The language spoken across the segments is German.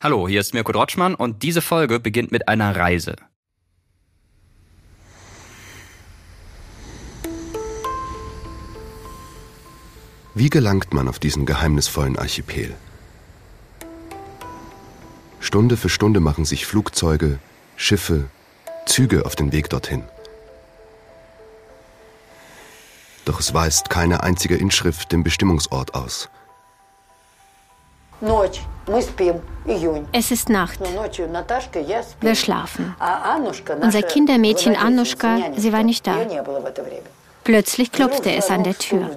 Hallo, hier ist Mirko Drotschmann und diese Folge beginnt mit einer Reise. Wie gelangt man auf diesen geheimnisvollen Archipel? Stunde für Stunde machen sich Flugzeuge, Schiffe, Züge auf den Weg dorthin. Doch es weist keine einzige Inschrift den Bestimmungsort aus. Es ist Nacht. Wir schlafen. Unser Kindermädchen Annuschka, sie war nicht da. Plötzlich klopfte es an der Tür.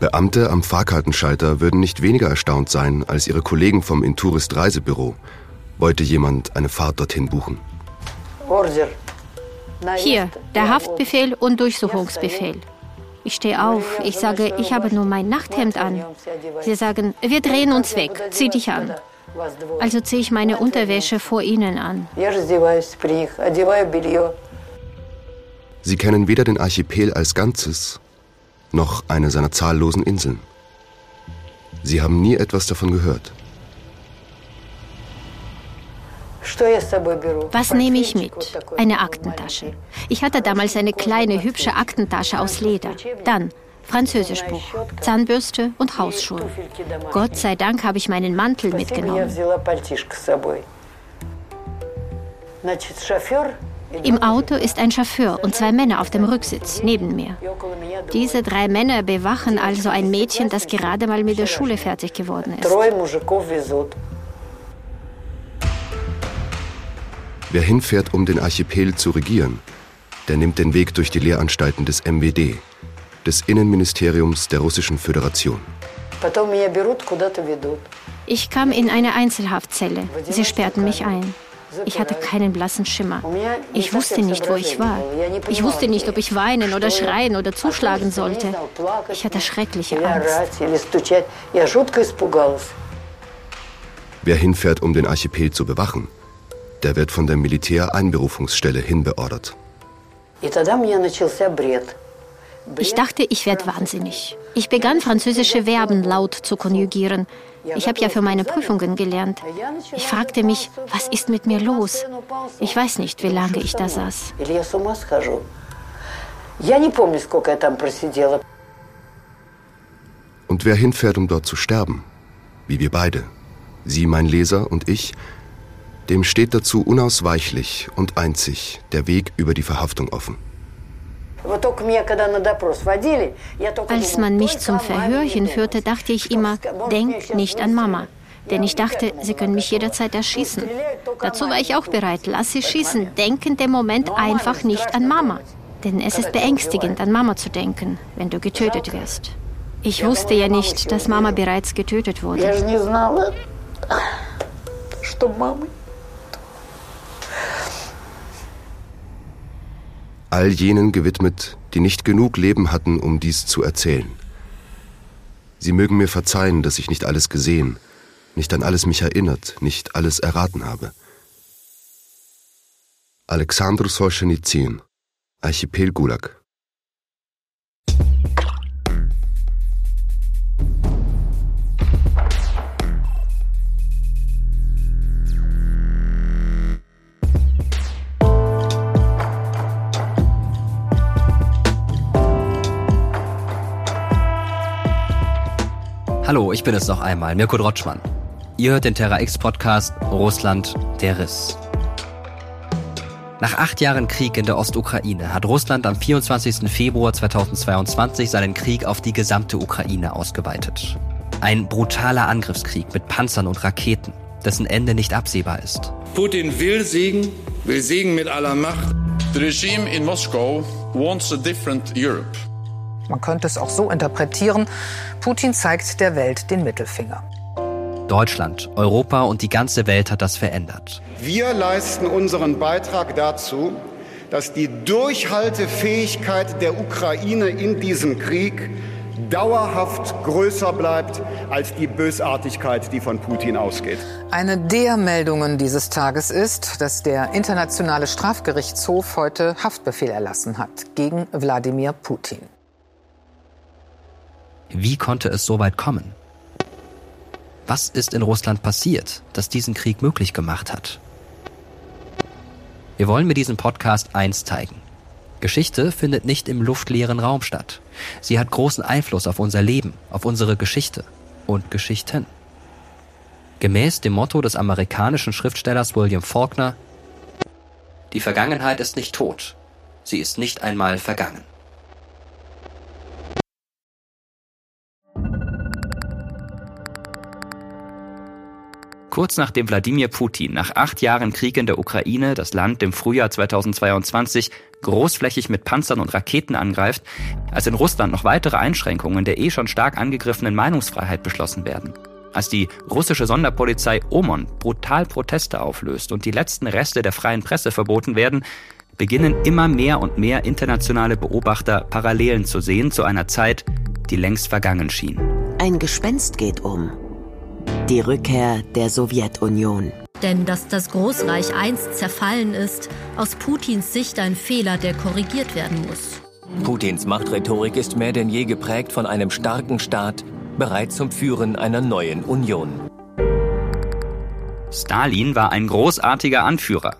Beamte am Fahrkartenschalter würden nicht weniger erstaunt sein als ihre Kollegen vom Intourist Reisebüro. Wollte jemand eine Fahrt dorthin buchen? Hier, der Haftbefehl und Durchsuchungsbefehl. Ich stehe auf. Ich sage, ich habe nur mein Nachthemd an. Sie sagen, wir drehen uns weg. Zieh dich an. Also ziehe ich meine Unterwäsche vor ihnen an. Sie kennen weder den Archipel als Ganzes, noch eine seiner zahllosen Inseln. Sie haben nie etwas davon gehört. Was nehme ich mit? Eine Aktentasche. Ich hatte damals eine kleine, hübsche Aktentasche aus Leder. Dann Französischbuch, Zahnbürste und Hausschuhe. Gott sei Dank habe ich meinen Mantel mitgenommen. Im Auto ist ein Chauffeur und zwei Männer auf dem Rücksitz neben mir. Diese drei Männer bewachen also ein Mädchen, das gerade mal mit der Schule fertig geworden ist. Wer hinfährt, um den Archipel zu regieren, der nimmt den Weg durch die Lehranstalten des MWD, des Innenministeriums der Russischen Föderation. Ich kam in eine Einzelhaftzelle. Sie sperrten mich ein. Ich hatte keinen blassen Schimmer. Ich wusste nicht, wo ich war. Ich wusste nicht, ob ich weinen oder schreien oder zuschlagen sollte. Ich hatte schreckliche Angst. Wer hinfährt, um den Archipel zu bewachen, der wird von der Militäreinberufungsstelle hinbeordert. Ich dachte, ich werde wahnsinnig. Ich begann französische Verben laut zu konjugieren. Ich habe ja für meine Prüfungen gelernt. Ich fragte mich, was ist mit mir los? Ich weiß nicht, wie lange ich da saß. Und wer hinfährt, um dort zu sterben? Wie wir beide. Sie, mein Leser, und ich, dem steht dazu unausweichlich und einzig der Weg über die Verhaftung offen. Als man mich zum Verhör hinführte, dachte ich immer, denk nicht an Mama. Denn ich dachte, sie können mich jederzeit erschießen. Dazu war ich auch bereit. Lass sie schießen. Denken dem Moment einfach nicht an Mama. Denn es ist beängstigend, an Mama zu denken, wenn du getötet wirst. Ich wusste ja nicht, dass Mama bereits getötet wurde. All jenen gewidmet, die nicht genug Leben hatten, um dies zu erzählen. Sie mögen mir verzeihen, dass ich nicht alles gesehen, nicht an alles mich erinnert, nicht alles erraten habe. Alexandru Solzhenitsyn, Archipel Gulag Hallo, ich bin es noch einmal, Mirko Drotschmann. Ihr hört den Terra X Podcast Russland, der Riss. Nach acht Jahren Krieg in der Ostukraine hat Russland am 24. Februar 2022 seinen Krieg auf die gesamte Ukraine ausgeweitet. Ein brutaler Angriffskrieg mit Panzern und Raketen, dessen Ende nicht absehbar ist. Putin will Segen, will Segen mit aller Macht. The regime in Moscow wants a different Europe. Man könnte es auch so interpretieren, Putin zeigt der Welt den Mittelfinger. Deutschland, Europa und die ganze Welt hat das verändert. Wir leisten unseren Beitrag dazu, dass die Durchhaltefähigkeit der Ukraine in diesem Krieg dauerhaft größer bleibt als die Bösartigkeit, die von Putin ausgeht. Eine der Meldungen dieses Tages ist, dass der Internationale Strafgerichtshof heute Haftbefehl erlassen hat gegen Wladimir Putin. Wie konnte es so weit kommen? Was ist in Russland passiert, das diesen Krieg möglich gemacht hat? Wir wollen mit diesem Podcast eins zeigen. Geschichte findet nicht im luftleeren Raum statt. Sie hat großen Einfluss auf unser Leben, auf unsere Geschichte und Geschichten. Gemäß dem Motto des amerikanischen Schriftstellers William Faulkner Die Vergangenheit ist nicht tot, sie ist nicht einmal vergangen. Kurz nachdem Wladimir Putin nach acht Jahren Krieg in der Ukraine das Land im Frühjahr 2022 großflächig mit Panzern und Raketen angreift, als in Russland noch weitere Einschränkungen der eh schon stark angegriffenen Meinungsfreiheit beschlossen werden, als die russische Sonderpolizei OMON brutal Proteste auflöst und die letzten Reste der freien Presse verboten werden, beginnen immer mehr und mehr internationale Beobachter Parallelen zu sehen zu einer Zeit, die längst vergangen schien. Ein Gespenst geht um. Die Rückkehr der Sowjetunion. Denn dass das Großreich einst zerfallen ist, aus Putins Sicht ein Fehler, der korrigiert werden muss. Putins Machtrhetorik ist mehr denn je geprägt von einem starken Staat, bereit zum Führen einer neuen Union. Stalin war ein großartiger Anführer.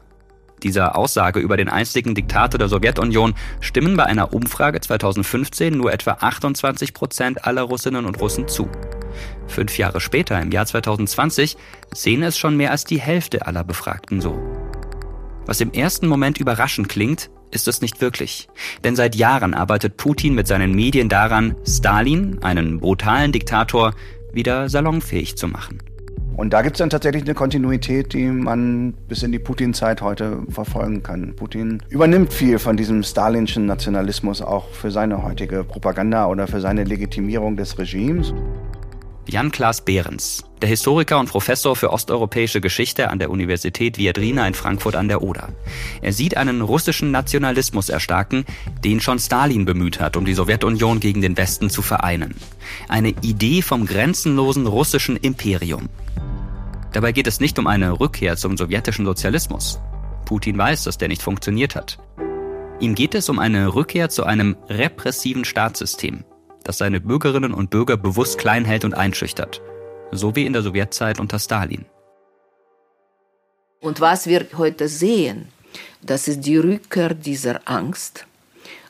Dieser Aussage über den einstigen Diktator der Sowjetunion stimmen bei einer Umfrage 2015 nur etwa 28 Prozent aller Russinnen und Russen zu. Fünf Jahre später, im Jahr 2020, sehen es schon mehr als die Hälfte aller Befragten so. Was im ersten Moment überraschend klingt, ist es nicht wirklich. Denn seit Jahren arbeitet Putin mit seinen Medien daran, Stalin, einen brutalen Diktator, wieder salonfähig zu machen. Und da gibt es dann tatsächlich eine Kontinuität, die man bis in die Putin-Zeit heute verfolgen kann. Putin übernimmt viel von diesem stalinschen Nationalismus auch für seine heutige Propaganda oder für seine Legitimierung des Regimes. Jan-Klaas Behrens, der Historiker und Professor für osteuropäische Geschichte an der Universität Viadrina in Frankfurt an der Oder. Er sieht einen russischen Nationalismus erstarken, den schon Stalin bemüht hat, um die Sowjetunion gegen den Westen zu vereinen. Eine Idee vom grenzenlosen russischen Imperium. Dabei geht es nicht um eine Rückkehr zum sowjetischen Sozialismus. Putin weiß, dass der nicht funktioniert hat. Ihm geht es um eine Rückkehr zu einem repressiven Staatssystem, das seine Bürgerinnen und Bürger bewusst klein hält und einschüchtert. So wie in der Sowjetzeit unter Stalin. Und was wir heute sehen, das ist die Rückkehr dieser Angst,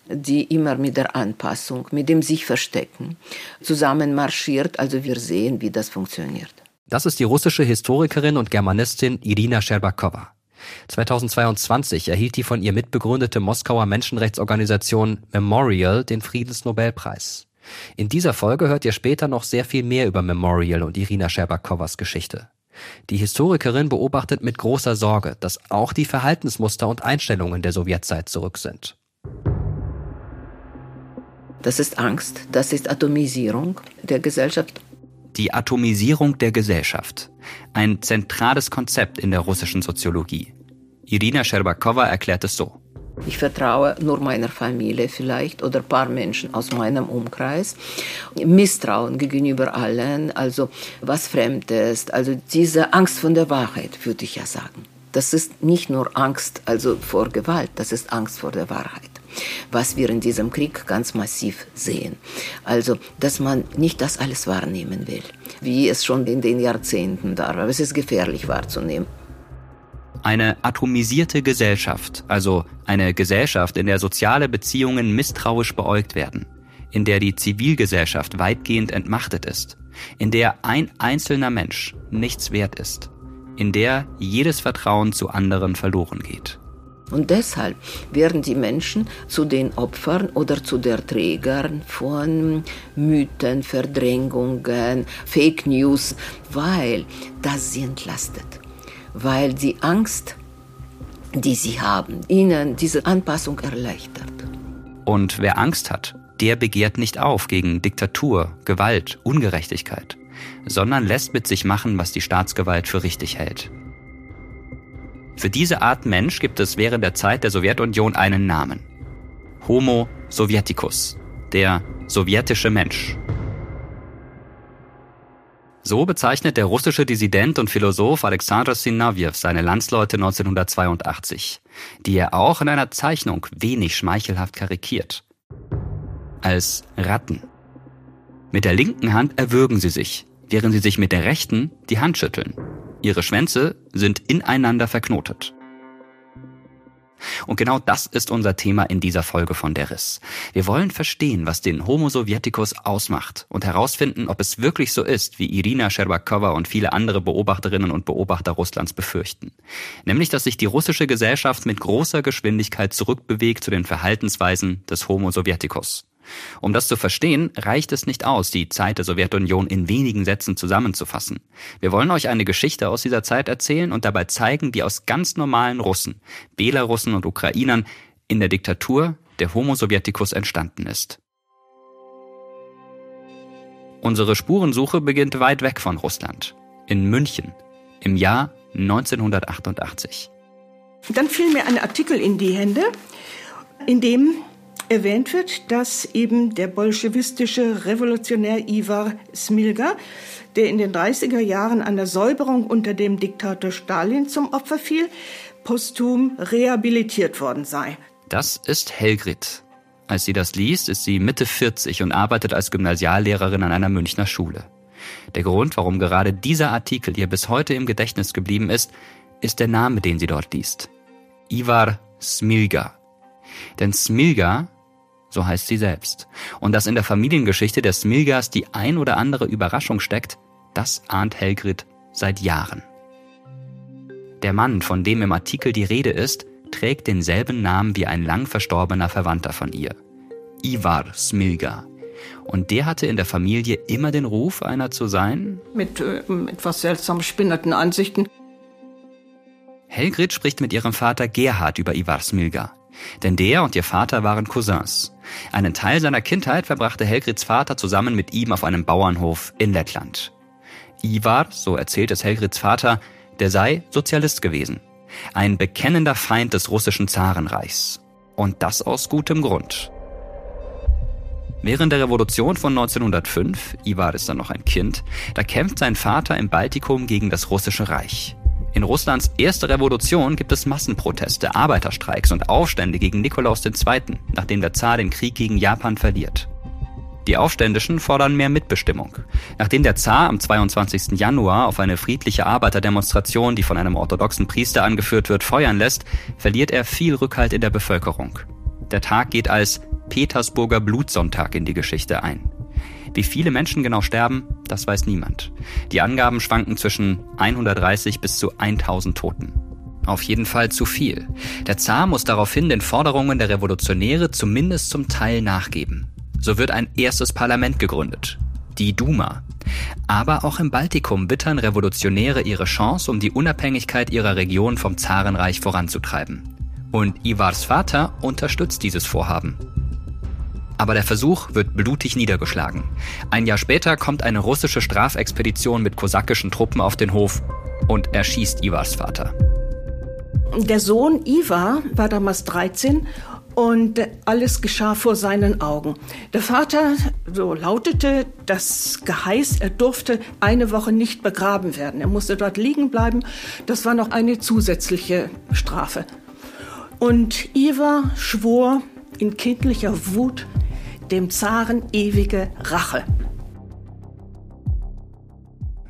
die immer mit der Anpassung, mit dem sich verstecken, zusammen marschiert. Also wir sehen, wie das funktioniert. Das ist die russische Historikerin und Germanistin Irina Scherbakowa. 2022 erhielt die von ihr mitbegründete Moskauer Menschenrechtsorganisation Memorial den Friedensnobelpreis. In dieser Folge hört ihr später noch sehr viel mehr über Memorial und Irina Scherbakowas Geschichte. Die Historikerin beobachtet mit großer Sorge, dass auch die Verhaltensmuster und Einstellungen der Sowjetzeit zurück sind. Das ist Angst, das ist Atomisierung der Gesellschaft. Die Atomisierung der Gesellschaft. Ein zentrales Konzept in der russischen Soziologie. Irina Scherbakowa erklärt es so. Ich vertraue nur meiner Familie vielleicht oder ein paar Menschen aus meinem Umkreis. Misstrauen gegenüber allen, also was Fremdes, also diese Angst von der Wahrheit, würde ich ja sagen. Das ist nicht nur Angst also vor Gewalt, das ist Angst vor der Wahrheit. Was wir in diesem Krieg ganz massiv sehen. Also, dass man nicht das alles wahrnehmen will, wie es schon in den Jahrzehnten da war. Es ist gefährlich wahrzunehmen. Eine atomisierte Gesellschaft, also eine Gesellschaft, in der soziale Beziehungen misstrauisch beäugt werden, in der die Zivilgesellschaft weitgehend entmachtet ist, in der ein einzelner Mensch nichts wert ist, in der jedes Vertrauen zu anderen verloren geht. Und deshalb werden die Menschen zu den Opfern oder zu den Trägern von Mythen, Verdrängungen, Fake News, weil das sie entlastet weil die Angst, die sie haben, ihnen diese Anpassung erleichtert. Und wer Angst hat, der begehrt nicht auf gegen Diktatur, Gewalt, Ungerechtigkeit, sondern lässt mit sich machen, was die Staatsgewalt für richtig hält. Für diese Art Mensch gibt es während der Zeit der Sowjetunion einen Namen. Homo Sovieticus, der sowjetische Mensch. So bezeichnet der russische Dissident und Philosoph Alexander Sinawjew seine Landsleute 1982, die er auch in einer Zeichnung wenig schmeichelhaft karikiert. Als Ratten. Mit der linken Hand erwürgen sie sich, während sie sich mit der rechten die Hand schütteln. Ihre Schwänze sind ineinander verknotet. Und genau das ist unser Thema in dieser Folge von Der Riss. Wir wollen verstehen, was den Homo Sovieticus ausmacht und herausfinden, ob es wirklich so ist, wie Irina Scherbakowa und viele andere Beobachterinnen und Beobachter Russlands befürchten. Nämlich, dass sich die russische Gesellschaft mit großer Geschwindigkeit zurückbewegt zu den Verhaltensweisen des Homo Sovieticus. Um das zu verstehen, reicht es nicht aus, die Zeit der Sowjetunion in wenigen Sätzen zusammenzufassen. Wir wollen euch eine Geschichte aus dieser Zeit erzählen und dabei zeigen, wie aus ganz normalen Russen, Belarussen und Ukrainern in der Diktatur der Homo Sovieticus entstanden ist. Unsere Spurensuche beginnt weit weg von Russland, in München, im Jahr 1988. Dann fiel mir ein Artikel in die Hände, in dem erwähnt wird, dass eben der bolschewistische Revolutionär Ivar Smilga, der in den 30er Jahren einer Säuberung unter dem Diktator Stalin zum Opfer fiel, posthum rehabilitiert worden sei. Das ist Helgrit. Als sie das liest, ist sie Mitte 40 und arbeitet als Gymnasiallehrerin an einer Münchner Schule. Der Grund, warum gerade dieser Artikel ihr bis heute im Gedächtnis geblieben ist, ist der Name, den sie dort liest. Ivar Smilga. Denn Smilga so heißt sie selbst. Und dass in der Familiengeschichte der Smilgas die ein oder andere Überraschung steckt, das ahnt Helgrit seit Jahren. Der Mann, von dem im Artikel die Rede ist, trägt denselben Namen wie ein lang verstorbener Verwandter von ihr. Ivar Smilga. Und der hatte in der Familie immer den Ruf, einer zu sein? Mit äh, etwas seltsam spinnerten Ansichten. Helgrit spricht mit ihrem Vater Gerhard über Ivar Smilga. Denn der und ihr Vater waren Cousins. Einen Teil seiner Kindheit verbrachte Helgrits Vater zusammen mit ihm auf einem Bauernhof in Lettland. Ivar, so erzählt es Helgrits Vater, der sei Sozialist gewesen. Ein bekennender Feind des russischen Zarenreichs. Und das aus gutem Grund. Während der Revolution von 1905, Ivar ist dann noch ein Kind, da kämpft sein Vater im Baltikum gegen das russische Reich. In Russlands erste Revolution gibt es Massenproteste, Arbeiterstreiks und Aufstände gegen Nikolaus II., nachdem der Zar den Krieg gegen Japan verliert. Die Aufständischen fordern mehr Mitbestimmung. Nachdem der Zar am 22. Januar auf eine friedliche Arbeiterdemonstration, die von einem orthodoxen Priester angeführt wird, feuern lässt, verliert er viel Rückhalt in der Bevölkerung. Der Tag geht als Petersburger Blutsonntag in die Geschichte ein. Wie viele Menschen genau sterben, das weiß niemand. Die Angaben schwanken zwischen 130 bis zu 1000 Toten. Auf jeden Fall zu viel. Der Zar muss daraufhin den Forderungen der Revolutionäre zumindest zum Teil nachgeben. So wird ein erstes Parlament gegründet. Die Duma. Aber auch im Baltikum wittern Revolutionäre ihre Chance, um die Unabhängigkeit ihrer Region vom Zarenreich voranzutreiben. Und Ivars Vater unterstützt dieses Vorhaben. Aber der Versuch wird blutig niedergeschlagen. Ein Jahr später kommt eine russische Strafexpedition mit kosakischen Truppen auf den Hof und erschießt Ivars Vater. Der Sohn Ivar war damals 13 und alles geschah vor seinen Augen. Der Vater, so lautete das Geheiß, er durfte eine Woche nicht begraben werden. Er musste dort liegen bleiben. Das war noch eine zusätzliche Strafe. Und Ivar schwor in kindlicher Wut, dem Zaren ewige Rache.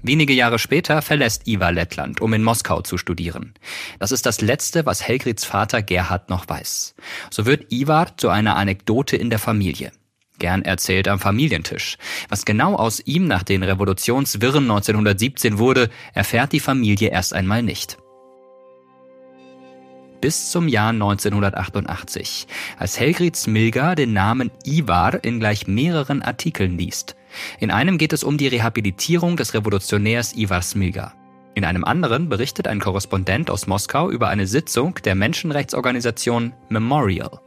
Wenige Jahre später verlässt Ivar Lettland, um in Moskau zu studieren. Das ist das Letzte, was Helgrids Vater Gerhard noch weiß. So wird Ivar zu einer Anekdote in der Familie. Gern erzählt am Familientisch. Was genau aus ihm nach den Revolutionswirren 1917 wurde, erfährt die Familie erst einmal nicht bis zum Jahr 1988, als Helgrid Smilga den Namen Ivar in gleich mehreren Artikeln liest. In einem geht es um die Rehabilitierung des Revolutionärs Ivar Smilga. In einem anderen berichtet ein Korrespondent aus Moskau über eine Sitzung der Menschenrechtsorganisation Memorial.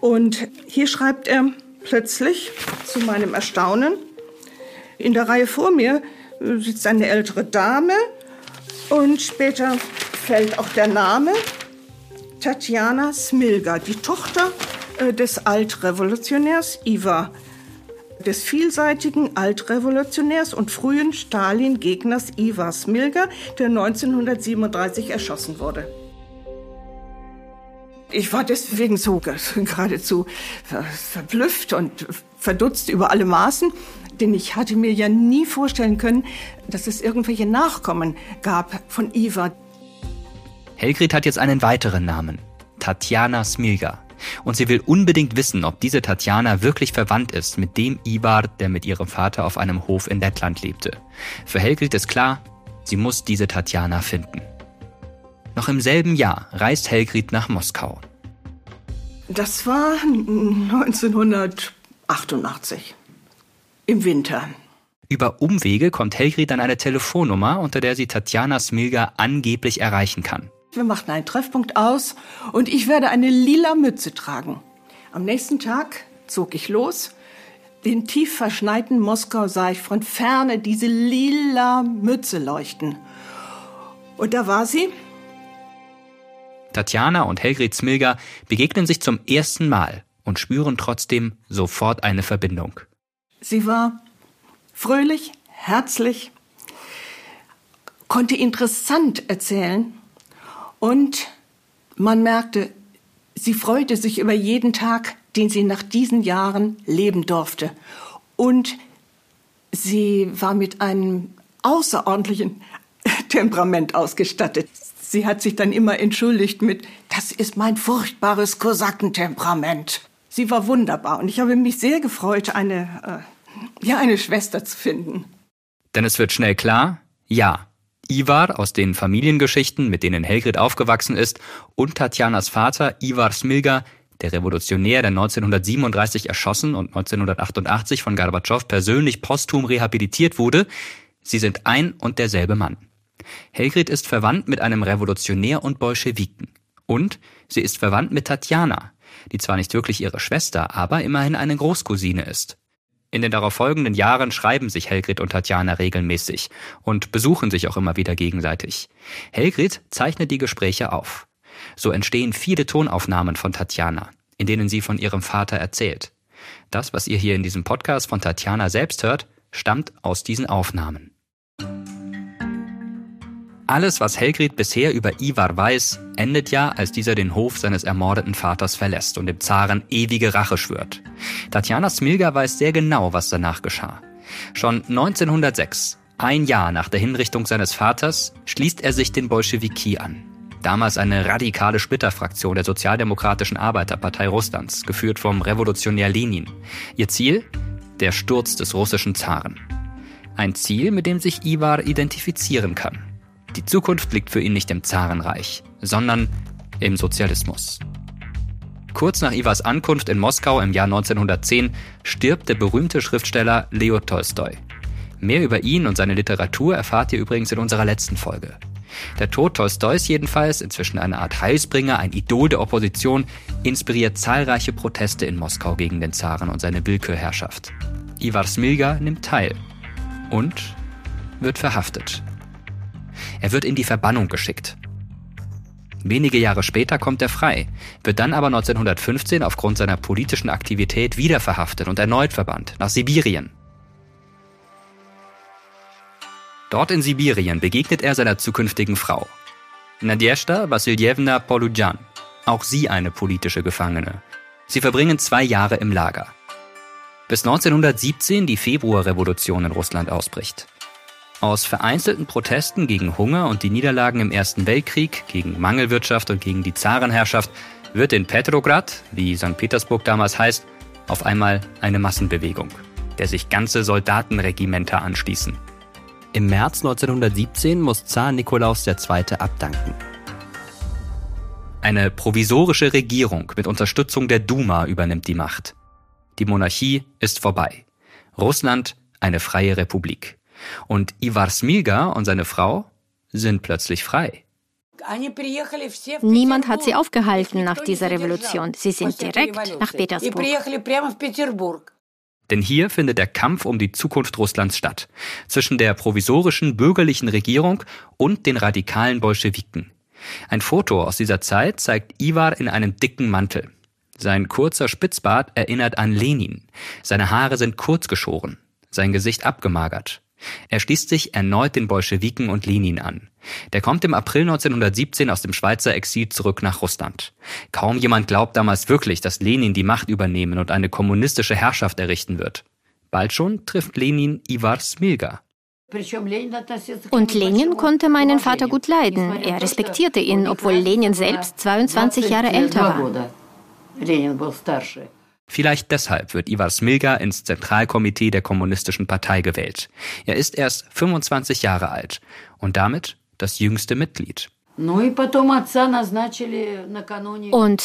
Und hier schreibt er plötzlich, zu meinem Erstaunen, in der Reihe vor mir sitzt eine ältere Dame und später fällt auch der Name Tatjana Smilga, die Tochter äh, des Altrevolutionärs Iva, des vielseitigen Altrevolutionärs und frühen Stalin-Gegners Iva Smilga, der 1937 erschossen wurde. Ich war deswegen so geradezu verblüfft und verdutzt über alle Maßen, Denn ich hatte mir ja nie vorstellen können, dass es irgendwelche Nachkommen gab von Ivar. Helgrid hat jetzt einen weiteren Namen. Tatjana Smilga. Und sie will unbedingt wissen, ob diese Tatjana wirklich verwandt ist mit dem Ivar, der mit ihrem Vater auf einem Hof in Lettland lebte. Für Helgrid ist klar, sie muss diese Tatjana finden. Noch im selben Jahr reist Helgrid nach Moskau. Das war 1988. Im Winter. Über Umwege kommt Helgrid an eine Telefonnummer, unter der sie Tatjana Smilga angeblich erreichen kann. Wir machten einen Treffpunkt aus und ich werde eine lila Mütze tragen. Am nächsten Tag zog ich los. Den tief verschneiten Moskau sah ich von ferne diese lila Mütze leuchten. Und da war sie. Tatjana und Helgrid Smilga begegnen sich zum ersten Mal und spüren trotzdem sofort eine Verbindung. Sie war fröhlich, herzlich, konnte interessant erzählen und man merkte, sie freute sich über jeden Tag, den sie nach diesen Jahren leben durfte. Und sie war mit einem außerordentlichen Temperament ausgestattet. Sie hat sich dann immer entschuldigt mit, das ist mein furchtbares Kosakentemperament. Sie war wunderbar und ich habe mich sehr gefreut, eine, äh, ja, eine Schwester zu finden. Denn es wird schnell klar, ja, Ivar aus den Familiengeschichten, mit denen Helgrid aufgewachsen ist, und Tatjanas Vater Ivar Smilga, der Revolutionär, der 1937 erschossen und 1988 von Gorbatschow persönlich posthum rehabilitiert wurde, sie sind ein und derselbe Mann. Helgrid ist verwandt mit einem Revolutionär und Bolschewiken. Und sie ist verwandt mit Tatjana, die zwar nicht wirklich ihre Schwester, aber immerhin eine Großcousine ist. In den darauf folgenden Jahren schreiben sich Helgrid und Tatjana regelmäßig und besuchen sich auch immer wieder gegenseitig. Helgrid zeichnet die Gespräche auf. So entstehen viele Tonaufnahmen von Tatjana, in denen sie von ihrem Vater erzählt. Das, was ihr hier in diesem Podcast von Tatjana selbst hört, stammt aus diesen Aufnahmen. Alles, was Helgrid bisher über Ivar weiß, endet ja, als dieser den Hof seines ermordeten Vaters verlässt und dem Zaren ewige Rache schwört. Tatjana Smilga weiß sehr genau, was danach geschah. Schon 1906, ein Jahr nach der Hinrichtung seines Vaters, schließt er sich den Bolschewiki an. Damals eine radikale Splitterfraktion der Sozialdemokratischen Arbeiterpartei Russlands, geführt vom Revolutionär Lenin. Ihr Ziel? Der Sturz des russischen Zaren. Ein Ziel, mit dem sich Ivar identifizieren kann. Die Zukunft liegt für ihn nicht im Zarenreich, sondern im Sozialismus. Kurz nach Ivars Ankunft in Moskau im Jahr 1910 stirbt der berühmte Schriftsteller Leo Tolstoi. Mehr über ihn und seine Literatur erfahrt ihr übrigens in unserer letzten Folge. Der Tod Tolstois jedenfalls, inzwischen eine Art Heilsbringer, ein Idol der Opposition, inspiriert zahlreiche Proteste in Moskau gegen den Zaren und seine Willkürherrschaft. Ivar Smilga nimmt teil und wird verhaftet. Er wird in die Verbannung geschickt. Wenige Jahre später kommt er frei, wird dann aber 1915 aufgrund seiner politischen Aktivität wieder verhaftet und erneut verbannt nach Sibirien. Dort in Sibirien begegnet er seiner zukünftigen Frau, Nadjeshda Wassiljewna Poludjan, auch sie eine politische Gefangene. Sie verbringen zwei Jahre im Lager. Bis 1917 die Februarrevolution in Russland ausbricht. Aus vereinzelten Protesten gegen Hunger und die Niederlagen im Ersten Weltkrieg, gegen Mangelwirtschaft und gegen die Zarenherrschaft wird in Petrograd, wie St. Petersburg damals heißt, auf einmal eine Massenbewegung, der sich ganze Soldatenregimenter anschließen. Im März 1917 muss Zar Nikolaus II. abdanken. Eine provisorische Regierung mit Unterstützung der Duma übernimmt die Macht. Die Monarchie ist vorbei. Russland eine freie Republik. Und Ivar Smilga und seine Frau sind plötzlich frei. Niemand hat sie aufgehalten nach dieser Revolution. Sie sind direkt nach Petersburg. Denn hier findet der Kampf um die Zukunft Russlands statt. Zwischen der provisorischen bürgerlichen Regierung und den radikalen Bolschewiken. Ein Foto aus dieser Zeit zeigt Ivar in einem dicken Mantel. Sein kurzer Spitzbart erinnert an Lenin. Seine Haare sind kurz geschoren. Sein Gesicht abgemagert. Er schließt sich erneut den Bolschewiken und Lenin an. Der kommt im April 1917 aus dem Schweizer Exil zurück nach Russland. Kaum jemand glaubt damals wirklich, dass Lenin die Macht übernehmen und eine kommunistische Herrschaft errichten wird. Bald schon trifft Lenin Ivar Smilga. Und Lenin konnte meinen Vater gut leiden. Er respektierte ihn, obwohl Lenin selbst 22 Jahre älter war. Vielleicht deshalb wird Ivar Smilga ins Zentralkomitee der Kommunistischen Partei gewählt. Er ist erst 25 Jahre alt und damit das jüngste Mitglied. Und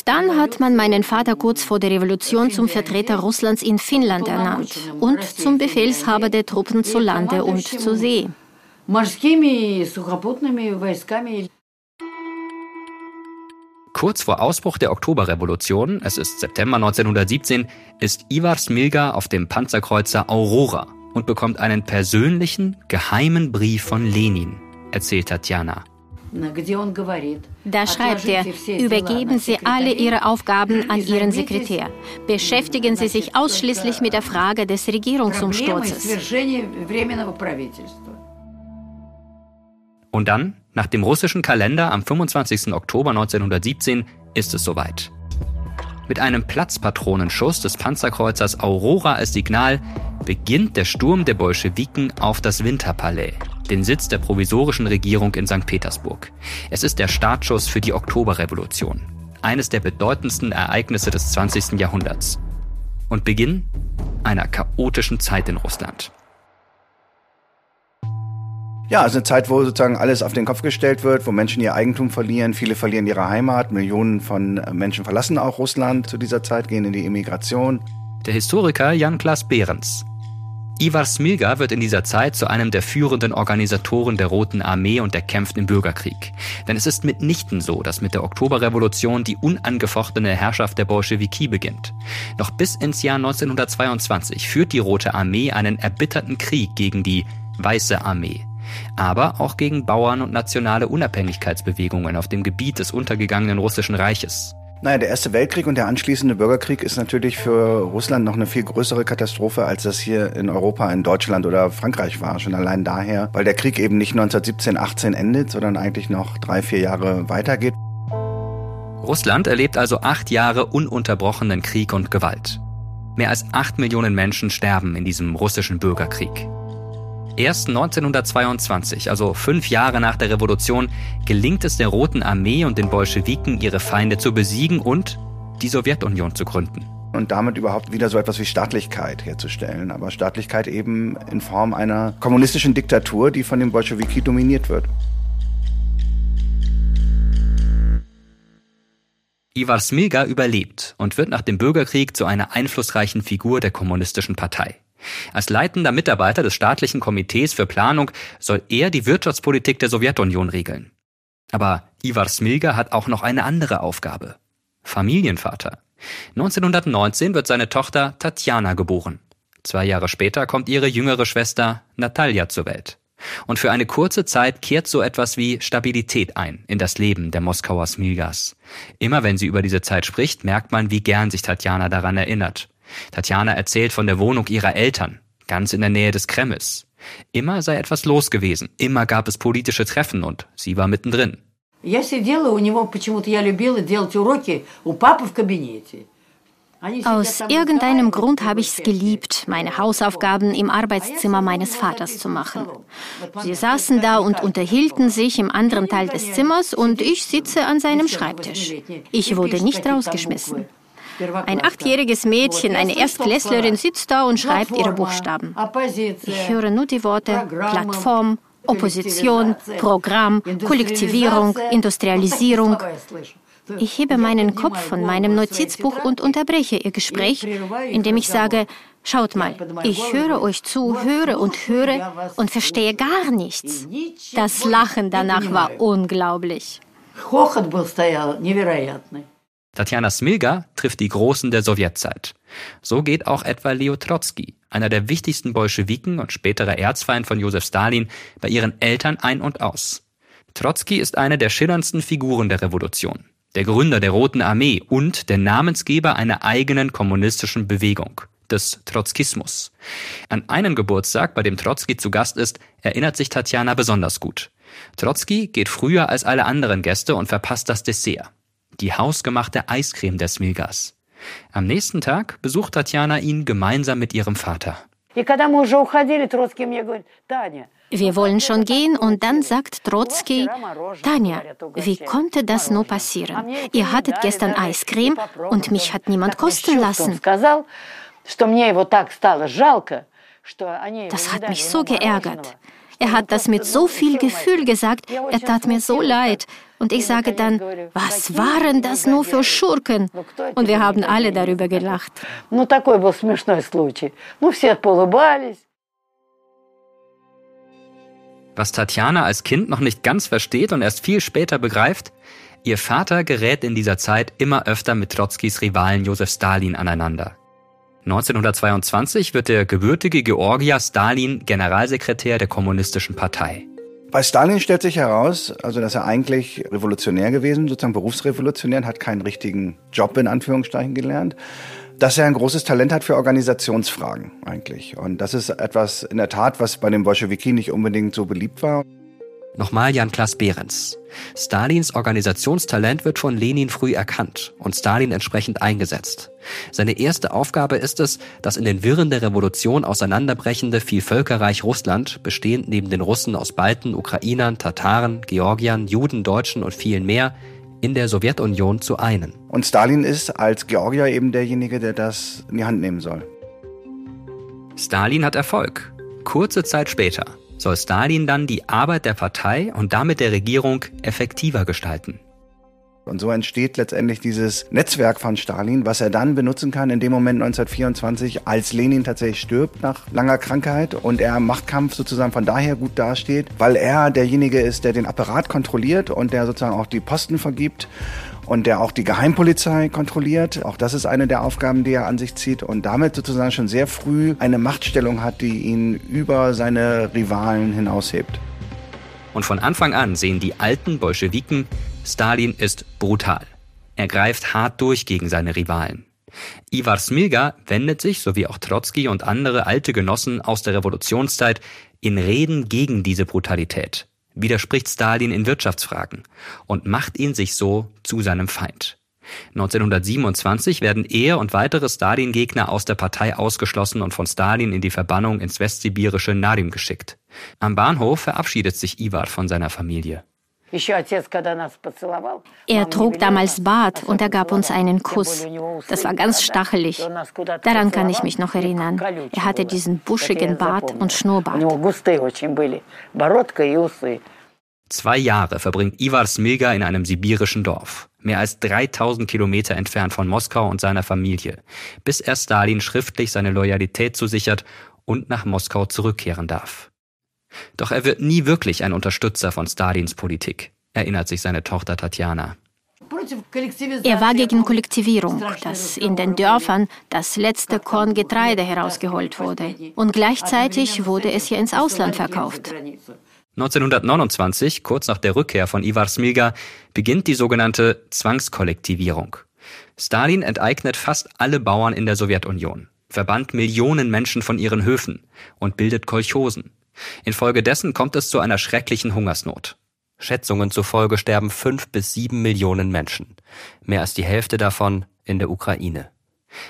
dann hat man meinen Vater kurz vor der Revolution zum Vertreter Russlands in Finnland ernannt und zum Befehlshaber der Truppen zu Lande und zu See. Kurz vor Ausbruch der Oktoberrevolution, es ist September 1917, ist Ivar Smilga auf dem Panzerkreuzer Aurora und bekommt einen persönlichen, geheimen Brief von Lenin, erzählt Tatjana. Da schreibt er, übergeben Sie alle Ihre Aufgaben an Ihren Sekretär. Beschäftigen Sie sich ausschließlich mit der Frage des Regierungsumsturzes. Und dann, nach dem russischen Kalender am 25. Oktober 1917, ist es soweit. Mit einem Platzpatronenschuss des Panzerkreuzers Aurora als Signal beginnt der Sturm der Bolschewiken auf das Winterpalais den Sitz der provisorischen Regierung in St. Petersburg. Es ist der Startschuss für die Oktoberrevolution, eines der bedeutendsten Ereignisse des 20. Jahrhunderts. Und Beginn einer chaotischen Zeit in Russland. Ja, also eine Zeit, wo sozusagen alles auf den Kopf gestellt wird, wo Menschen ihr Eigentum verlieren, viele verlieren ihre Heimat, Millionen von Menschen verlassen auch Russland zu dieser Zeit, gehen in die Emigration. Der Historiker Jan-Klaas Behrens Ivar Smilga wird in dieser Zeit zu einem der führenden Organisatoren der Roten Armee und der kämpft im Bürgerkrieg. Denn es ist mitnichten so, dass mit der Oktoberrevolution die unangefochtene Herrschaft der Bolschewiki beginnt. Noch bis ins Jahr 1922 führt die Rote Armee einen erbitterten Krieg gegen die Weiße Armee aber auch gegen Bauern und nationale Unabhängigkeitsbewegungen auf dem Gebiet des untergegangenen russischen Reiches. Naja, der Erste Weltkrieg und der anschließende Bürgerkrieg ist natürlich für Russland noch eine viel größere Katastrophe, als das hier in Europa, in Deutschland oder Frankreich war. Schon allein daher, weil der Krieg eben nicht 1917, 18 endet, sondern eigentlich noch drei, vier Jahre weitergeht. Russland erlebt also acht Jahre ununterbrochenen Krieg und Gewalt. Mehr als acht Millionen Menschen sterben in diesem russischen Bürgerkrieg. Erst 1922, also fünf Jahre nach der Revolution, gelingt es der Roten Armee und den Bolschewiken, ihre Feinde zu besiegen und die Sowjetunion zu gründen. Und damit überhaupt wieder so etwas wie Staatlichkeit herzustellen. Aber Staatlichkeit eben in Form einer kommunistischen Diktatur, die von den Bolschewiki dominiert wird. Ivar Smilga überlebt und wird nach dem Bürgerkrieg zu einer einflussreichen Figur der kommunistischen Partei. Als leitender Mitarbeiter des staatlichen Komitees für Planung soll er die Wirtschaftspolitik der Sowjetunion regeln. Aber Ivar Smilga hat auch noch eine andere Aufgabe. Familienvater. 1919 wird seine Tochter Tatjana geboren. Zwei Jahre später kommt ihre jüngere Schwester Natalia zur Welt. Und für eine kurze Zeit kehrt so etwas wie Stabilität ein in das Leben der Moskauer Smilgas. Immer wenn sie über diese Zeit spricht, merkt man, wie gern sich Tatjana daran erinnert. Tatjana erzählt von der Wohnung ihrer Eltern, ganz in der Nähe des Kremls. Immer sei etwas los gewesen, immer gab es politische Treffen und sie war mittendrin. Aus irgendeinem Grund habe ich es geliebt, meine Hausaufgaben im Arbeitszimmer meines Vaters zu machen. Sie saßen da und unterhielten sich im anderen Teil des Zimmers und ich sitze an seinem Schreibtisch. Ich wurde nicht rausgeschmissen. Ein achtjähriges Mädchen, eine Erstklässlerin, sitzt da und schreibt ihre Buchstaben. Ich höre nur die Worte Plattform, Opposition, Programm, Kollektivierung, Industrialisierung. Ich hebe meinen Kopf von meinem Notizbuch und unterbreche ihr Gespräch, indem ich sage, schaut mal, ich höre euch zu, höre und höre und verstehe gar nichts. Das Lachen danach war unglaublich. Tatjana Smilga trifft die Großen der Sowjetzeit. So geht auch etwa Leo Trotzki, einer der wichtigsten Bolschewiken und späterer Erzfeind von Josef Stalin, bei ihren Eltern ein und aus. Trotzki ist eine der schillerndsten Figuren der Revolution, der Gründer der Roten Armee und der Namensgeber einer eigenen kommunistischen Bewegung, des Trotzkismus. An einen Geburtstag, bei dem Trotzki zu Gast ist, erinnert sich Tatjana besonders gut. Trotzki geht früher als alle anderen Gäste und verpasst das Dessert die hausgemachte Eiscreme des Smilgas. Am nächsten Tag besucht Tatjana ihn gemeinsam mit ihrem Vater. Wir wollen schon gehen und dann sagt Trotzki, Tanja, wie konnte das nur passieren? Ihr hattet gestern Eiscreme und mich hat niemand kosten lassen. Das hat mich so geärgert. Er hat das mit so viel Gefühl gesagt, er tat mir so leid. Und ich sage dann, was waren das nur für Schurken? Und wir haben alle darüber gelacht. Was Tatjana als Kind noch nicht ganz versteht und erst viel später begreift, ihr Vater gerät in dieser Zeit immer öfter mit Trotzkis Rivalen Josef Stalin aneinander. 1922 wird der gebürtige Georgier Stalin Generalsekretär der Kommunistischen Partei. Bei Stalin stellt sich heraus, also dass er eigentlich revolutionär gewesen, sozusagen berufsrevolutionär, hat keinen richtigen Job in Anführungszeichen gelernt, dass er ein großes Talent hat für Organisationsfragen eigentlich. Und das ist etwas in der Tat, was bei den Bolschewiki nicht unbedingt so beliebt war. Nochmal Jan-Klaas Behrens. Stalins Organisationstalent wird von Lenin früh erkannt und Stalin entsprechend eingesetzt. Seine erste Aufgabe ist es, das in den Wirren der Revolution auseinanderbrechende Vielvölkerreich Russland, bestehend neben den Russen aus Balten, Ukrainern, Tataren, Georgiern, Juden, Deutschen und vielen mehr, in der Sowjetunion zu einen. Und Stalin ist als Georgier eben derjenige, der das in die Hand nehmen soll. Stalin hat Erfolg. Kurze Zeit später, soll Stalin dann die Arbeit der Partei und damit der Regierung effektiver gestalten. Und so entsteht letztendlich dieses Netzwerk von Stalin, was er dann benutzen kann in dem Moment 1924, als Lenin tatsächlich stirbt nach langer Krankheit und er im Machtkampf sozusagen von daher gut dasteht, weil er derjenige ist, der den Apparat kontrolliert und der sozusagen auch die Posten vergibt und der auch die Geheimpolizei kontrolliert. Auch das ist eine der Aufgaben, die er an sich zieht und damit sozusagen schon sehr früh eine Machtstellung hat, die ihn über seine Rivalen hinaushebt. Und von Anfang an sehen die alten Bolschewiken, Stalin ist brutal. Er greift hart durch gegen seine Rivalen. Ivar Smilga wendet sich, so wie auch Trotzki und andere alte Genossen aus der Revolutionszeit, in Reden gegen diese Brutalität widerspricht Stalin in Wirtschaftsfragen und macht ihn sich so zu seinem Feind. 1927 werden er und weitere Stalin-Gegner aus der Partei ausgeschlossen und von Stalin in die Verbannung ins westsibirische Narim geschickt. Am Bahnhof verabschiedet sich Ivar von seiner Familie. Er trug damals Bart und er gab uns einen Kuss. Das war ganz stachelig. Daran kann ich mich noch erinnern. Er hatte diesen buschigen Bart und Schnurrbart. Zwei Jahre verbringt Ivar Smilga in einem sibirischen Dorf, mehr als 3000 Kilometer entfernt von Moskau und seiner Familie, bis er Stalin schriftlich seine Loyalität zusichert und nach Moskau zurückkehren darf. Doch er wird nie wirklich ein Unterstützer von Stalins Politik, erinnert sich seine Tochter Tatjana. Er war gegen Kollektivierung, dass in den Dörfern das letzte Korn Getreide herausgeholt wurde. Und gleichzeitig wurde es hier ins Ausland verkauft. 1929, kurz nach der Rückkehr von Ivar Smilga, beginnt die sogenannte Zwangskollektivierung. Stalin enteignet fast alle Bauern in der Sowjetunion, verbannt Millionen Menschen von ihren Höfen und bildet Kolchosen. Infolgedessen kommt es zu einer schrecklichen Hungersnot. Schätzungen zufolge sterben fünf bis sieben Millionen Menschen, mehr als die Hälfte davon in der Ukraine.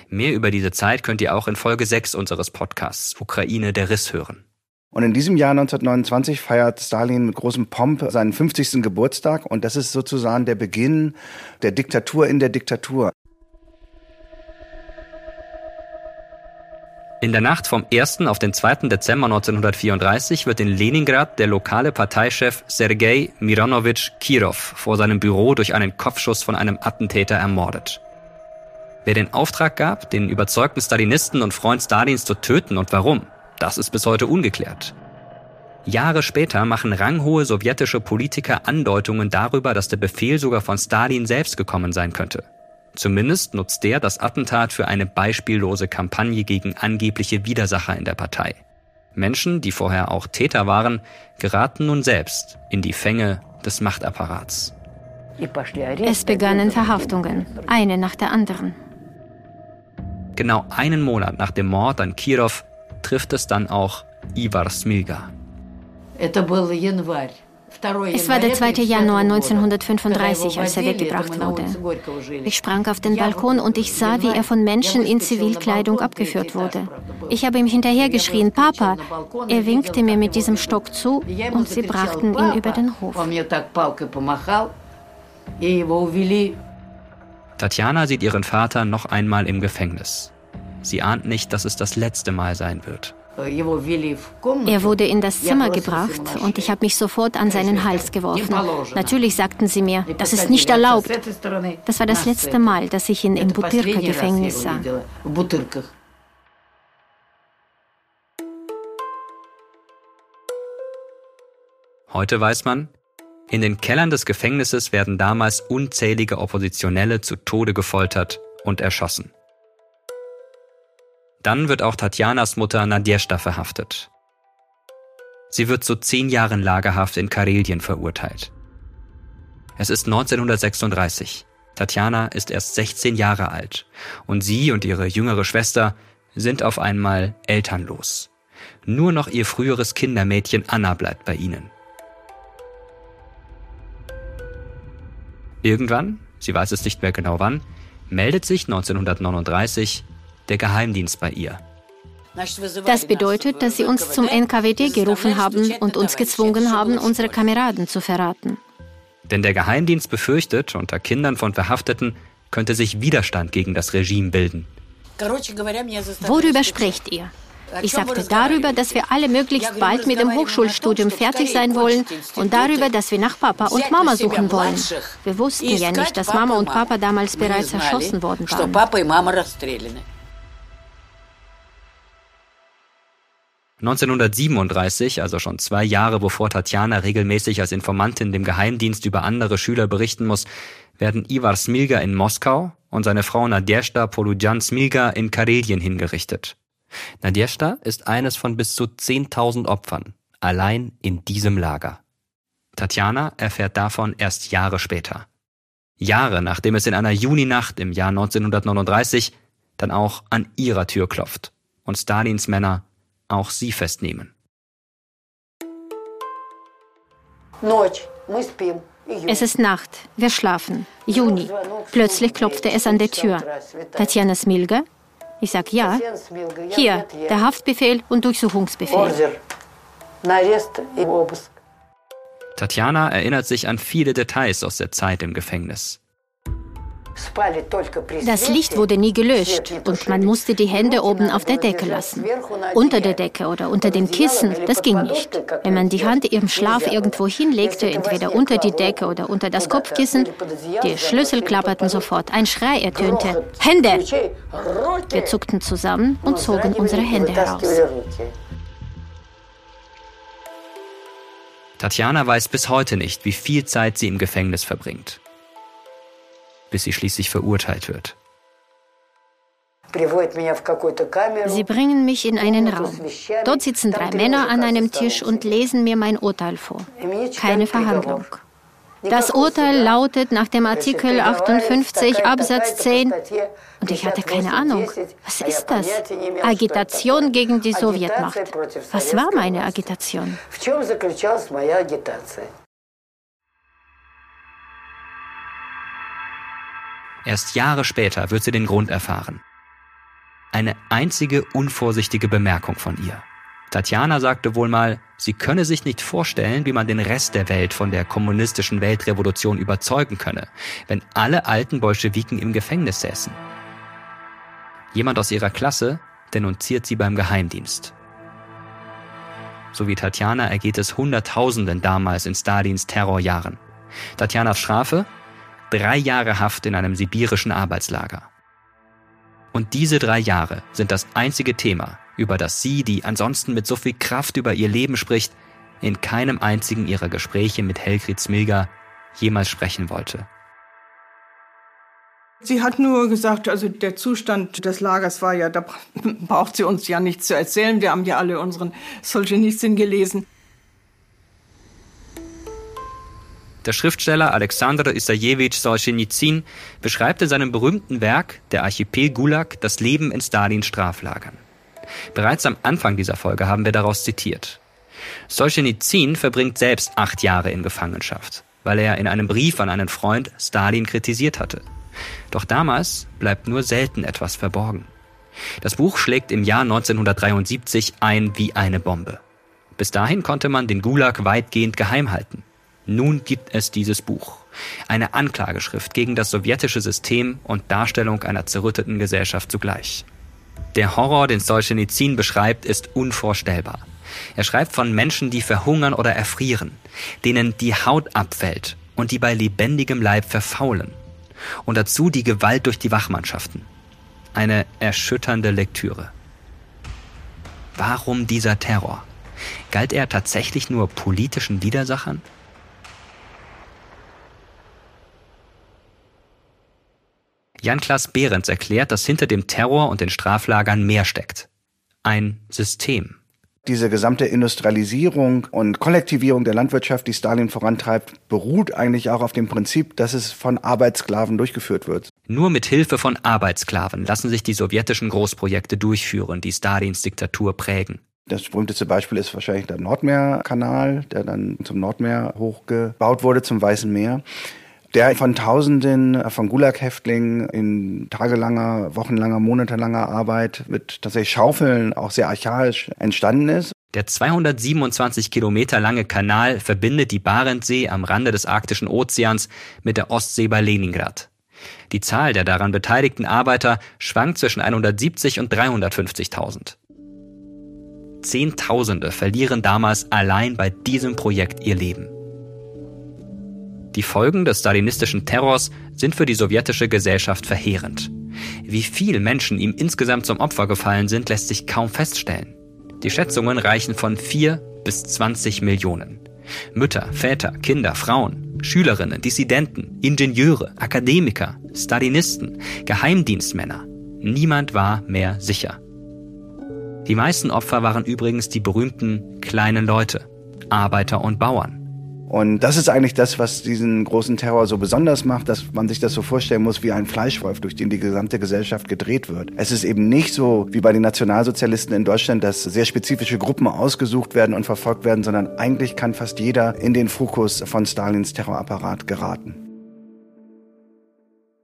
Mehr über diese Zeit könnt ihr auch in Folge 6 unseres Podcasts Ukraine der Riss hören. Und in diesem Jahr 1929 feiert Stalin mit großem Pomp seinen 50. Geburtstag und das ist sozusagen der Beginn der Diktatur in der Diktatur. In der Nacht vom 1. auf den 2. Dezember 1934 wird in Leningrad der lokale Parteichef Sergei Mironowitsch Kirov vor seinem Büro durch einen Kopfschuss von einem Attentäter ermordet. Wer den Auftrag gab, den überzeugten Stalinisten und Freund Stalins zu töten und warum, das ist bis heute ungeklärt. Jahre später machen ranghohe sowjetische Politiker Andeutungen darüber, dass der Befehl sogar von Stalin selbst gekommen sein könnte. Zumindest nutzt der das Attentat für eine beispiellose Kampagne gegen angebliche Widersacher in der Partei. Menschen, die vorher auch Täter waren, geraten nun selbst in die Fänge des Machtapparats. Es begannen Verhaftungen, eine nach der anderen. Genau einen Monat nach dem Mord an Kirov trifft es dann auch Ivar Smilga. Es war der 2. Januar 1935, als er weggebracht wurde. Ich sprang auf den Balkon und ich sah, wie er von Menschen in Zivilkleidung abgeführt wurde. Ich habe ihm hinterhergeschrien, Papa. Er winkte mir mit diesem Stock zu und sie brachten ihn über den Hof. Tatjana sieht ihren Vater noch einmal im Gefängnis. Sie ahnt nicht, dass es das letzte Mal sein wird. Er wurde in das Zimmer gebracht und ich habe mich sofort an seinen Hals geworfen. Natürlich sagten sie mir, das ist nicht erlaubt. Das war das letzte Mal, dass ich ihn im Butyrka-Gefängnis sah. Heute weiß man, in den Kellern des Gefängnisses werden damals unzählige Oppositionelle zu Tode gefoltert und erschossen. Dann wird auch Tatjanas Mutter Nadjeshta verhaftet. Sie wird zu zehn Jahren Lagerhaft in Karelien verurteilt. Es ist 1936. Tatjana ist erst 16 Jahre alt und sie und ihre jüngere Schwester sind auf einmal elternlos. Nur noch ihr früheres Kindermädchen Anna bleibt bei ihnen. Irgendwann, sie weiß es nicht mehr genau wann, meldet sich 1939 der Geheimdienst bei ihr. Das bedeutet, dass sie uns zum NKWD gerufen haben und uns gezwungen haben, unsere Kameraden zu verraten. Denn der Geheimdienst befürchtet, unter Kindern von Verhafteten könnte sich Widerstand gegen das Regime bilden. Worüber sprecht ihr? Ich sagte darüber, dass wir alle möglichst bald mit dem Hochschulstudium fertig sein wollen und darüber, dass wir nach Papa und Mama suchen wollen. Wir wussten ja nicht, dass Mama und Papa damals bereits erschossen worden waren. 1937, also schon zwei Jahre bevor Tatjana regelmäßig als Informantin dem Geheimdienst über andere Schüler berichten muss, werden Ivar Smilga in Moskau und seine Frau Nadjeshta Poludjan Smilga in Karelien hingerichtet. Nadjeshta ist eines von bis zu 10.000 Opfern, allein in diesem Lager. Tatjana erfährt davon erst Jahre später. Jahre nachdem es in einer Juninacht im Jahr 1939 dann auch an ihrer Tür klopft und Stalins Männer auch sie festnehmen. Es ist Nacht, wir schlafen. Juni. Plötzlich klopfte es an der Tür. Tatjana Smilga? Ich sag ja. Hier, der Haftbefehl und Durchsuchungsbefehl. Tatjana erinnert sich an viele Details aus der Zeit im Gefängnis. Das Licht wurde nie gelöscht und man musste die Hände oben auf der Decke lassen. Unter der Decke oder unter dem Kissen, das ging nicht. Wenn man die Hand im Schlaf irgendwo hinlegte, entweder unter die Decke oder unter das Kopfkissen, die Schlüssel klapperten sofort. Ein Schrei ertönte. Hände! Wir zuckten zusammen und zogen unsere Hände heraus. Tatjana weiß bis heute nicht, wie viel Zeit sie im Gefängnis verbringt bis sie schließlich verurteilt wird. Sie bringen mich in einen Raum. Dort sitzen drei Männer an einem Tisch und lesen mir mein Urteil vor. Keine Verhandlung. Das Urteil lautet nach dem Artikel 58 Absatz 10 und ich hatte keine Ahnung. Was ist das? Agitation gegen die Sowjetmacht. Was war meine Agitation? Erst Jahre später wird sie den Grund erfahren. Eine einzige unvorsichtige Bemerkung von ihr. Tatjana sagte wohl mal, sie könne sich nicht vorstellen, wie man den Rest der Welt von der kommunistischen Weltrevolution überzeugen könne, wenn alle alten Bolschewiken im Gefängnis säßen. Jemand aus ihrer Klasse denunziert sie beim Geheimdienst. So wie Tatjana ergeht es Hunderttausenden damals in Stalins Terrorjahren. Tatjanas Strafe? Drei Jahre Haft in einem sibirischen Arbeitslager. Und diese drei Jahre sind das einzige Thema, über das sie, die ansonsten mit so viel Kraft über ihr Leben spricht, in keinem einzigen ihrer Gespräche mit Helgrit Smilga jemals sprechen wollte. Sie hat nur gesagt, also der Zustand des Lagers war ja, da braucht sie uns ja nichts zu erzählen. Wir haben ja alle unseren Solzhenitsyn gelesen. Der Schriftsteller Alexander Isajewitsch Solzhenitsyn beschreibt in seinem berühmten Werk Der Archipel Gulag das Leben in Stalins Straflagern. Bereits am Anfang dieser Folge haben wir daraus zitiert. Solzhenitsyn verbringt selbst acht Jahre in Gefangenschaft, weil er in einem Brief an einen Freund Stalin kritisiert hatte. Doch damals bleibt nur selten etwas verborgen. Das Buch schlägt im Jahr 1973 ein wie eine Bombe. Bis dahin konnte man den Gulag weitgehend geheim halten. Nun gibt es dieses Buch. Eine Anklageschrift gegen das sowjetische System und Darstellung einer zerrütteten Gesellschaft zugleich. Der Horror, den Solzhenitsyn beschreibt, ist unvorstellbar. Er schreibt von Menschen, die verhungern oder erfrieren, denen die Haut abfällt und die bei lebendigem Leib verfaulen. Und dazu die Gewalt durch die Wachmannschaften. Eine erschütternde Lektüre. Warum dieser Terror? Galt er tatsächlich nur politischen Widersachern? Jan-Klaas Behrens erklärt, dass hinter dem Terror und den Straflagern mehr steckt. Ein System. Diese gesamte Industrialisierung und Kollektivierung der Landwirtschaft, die Stalin vorantreibt, beruht eigentlich auch auf dem Prinzip, dass es von Arbeitssklaven durchgeführt wird. Nur mit Hilfe von Arbeitssklaven lassen sich die sowjetischen Großprojekte durchführen, die Stalins Diktatur prägen. Das berühmteste Beispiel ist wahrscheinlich der Nordmeerkanal, der dann zum Nordmeer hochgebaut wurde, zum Weißen Meer der von Tausenden von Gulag-Häftlingen in tagelanger, wochenlanger, monatelanger Arbeit mit tatsächlich Schaufeln auch sehr archaisch entstanden ist. Der 227 Kilometer lange Kanal verbindet die Barentssee am Rande des Arktischen Ozeans mit der Ostsee bei Leningrad. Die Zahl der daran beteiligten Arbeiter schwankt zwischen 170 und 350.000. Zehntausende verlieren damals allein bei diesem Projekt ihr Leben. Die Folgen des stalinistischen Terrors sind für die sowjetische Gesellschaft verheerend. Wie viele Menschen ihm insgesamt zum Opfer gefallen sind, lässt sich kaum feststellen. Die Schätzungen reichen von 4 bis 20 Millionen. Mütter, Väter, Kinder, Frauen, Schülerinnen, Dissidenten, Ingenieure, Akademiker, Stalinisten, Geheimdienstmänner. Niemand war mehr sicher. Die meisten Opfer waren übrigens die berühmten kleinen Leute, Arbeiter und Bauern. Und das ist eigentlich das, was diesen großen Terror so besonders macht, dass man sich das so vorstellen muss wie ein Fleischwolf, durch den die gesamte Gesellschaft gedreht wird. Es ist eben nicht so wie bei den Nationalsozialisten in Deutschland, dass sehr spezifische Gruppen ausgesucht werden und verfolgt werden, sondern eigentlich kann fast jeder in den Fokus von Stalins Terrorapparat geraten.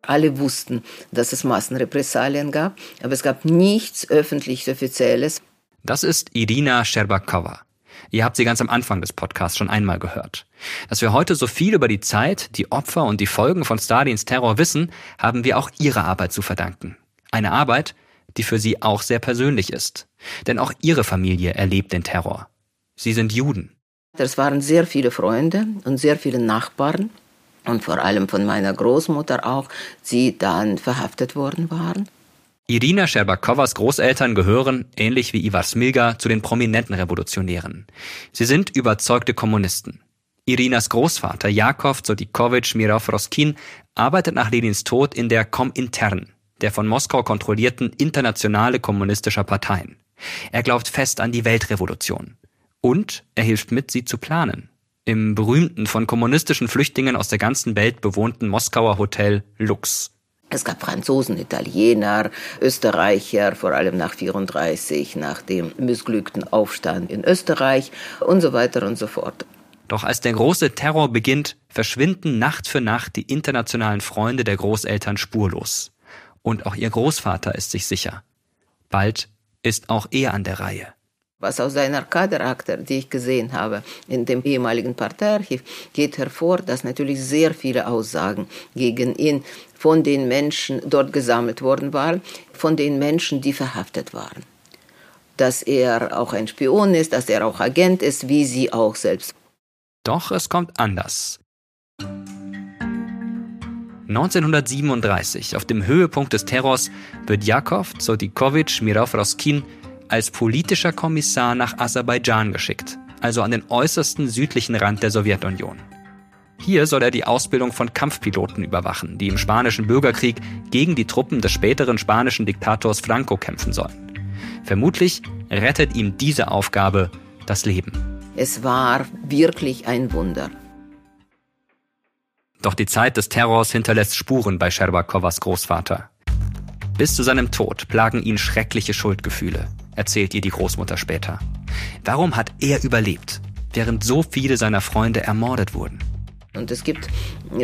Alle wussten, dass es Massenrepressalien gab, aber es gab nichts öffentlich Offizielles. Das ist Irina Scherbakowa. Ihr habt sie ganz am Anfang des Podcasts schon einmal gehört. Dass wir heute so viel über die Zeit, die Opfer und die Folgen von Stalins Terror wissen, haben wir auch ihrer Arbeit zu verdanken. Eine Arbeit, die für sie auch sehr persönlich ist. Denn auch ihre Familie erlebt den Terror. Sie sind Juden. Das waren sehr viele Freunde und sehr viele Nachbarn und vor allem von meiner Großmutter auch, die dann verhaftet worden waren. Irina Scherbakowas Großeltern gehören, ähnlich wie Ivar Smilga, zu den prominenten Revolutionären. Sie sind überzeugte Kommunisten. Irinas Großvater Jakov Zodikowitsch Mirov-Roskin arbeitet nach Lenins Tod in der Komintern, der von Moskau kontrollierten Internationale kommunistischer Parteien. Er glaubt fest an die Weltrevolution. Und er hilft mit, sie zu planen. Im berühmten, von kommunistischen Flüchtlingen aus der ganzen Welt bewohnten Moskauer Hotel Lux. Es gab Franzosen, Italiener, Österreicher, vor allem nach 34, nach dem missglückten Aufstand in Österreich und so weiter und so fort. Doch als der große Terror beginnt, verschwinden Nacht für Nacht die internationalen Freunde der Großeltern spurlos. Und auch ihr Großvater ist sich sicher. Bald ist auch er an der Reihe. Was aus seiner Kaderakte, die ich gesehen habe, in dem ehemaligen Parteiarchiv, geht hervor, dass natürlich sehr viele Aussagen gegen ihn von den Menschen dort gesammelt worden waren, von den Menschen, die verhaftet waren. Dass er auch ein Spion ist, dass er auch Agent ist, wie sie auch selbst. Doch es kommt anders. 1937, auf dem Höhepunkt des Terrors, wird Jakov Zodikowitsch Mirov-Roskin als politischer Kommissar nach Aserbaidschan geschickt, also an den äußersten südlichen Rand der Sowjetunion. Hier soll er die Ausbildung von Kampfpiloten überwachen, die im spanischen Bürgerkrieg gegen die Truppen des späteren spanischen Diktators Franco kämpfen sollen. Vermutlich rettet ihm diese Aufgabe das Leben. Es war wirklich ein Wunder. Doch die Zeit des Terrors hinterlässt Spuren bei Scherbakowas Großvater. Bis zu seinem Tod plagen ihn schreckliche Schuldgefühle, erzählt ihr die Großmutter später. Warum hat er überlebt, während so viele seiner Freunde ermordet wurden? Und es gibt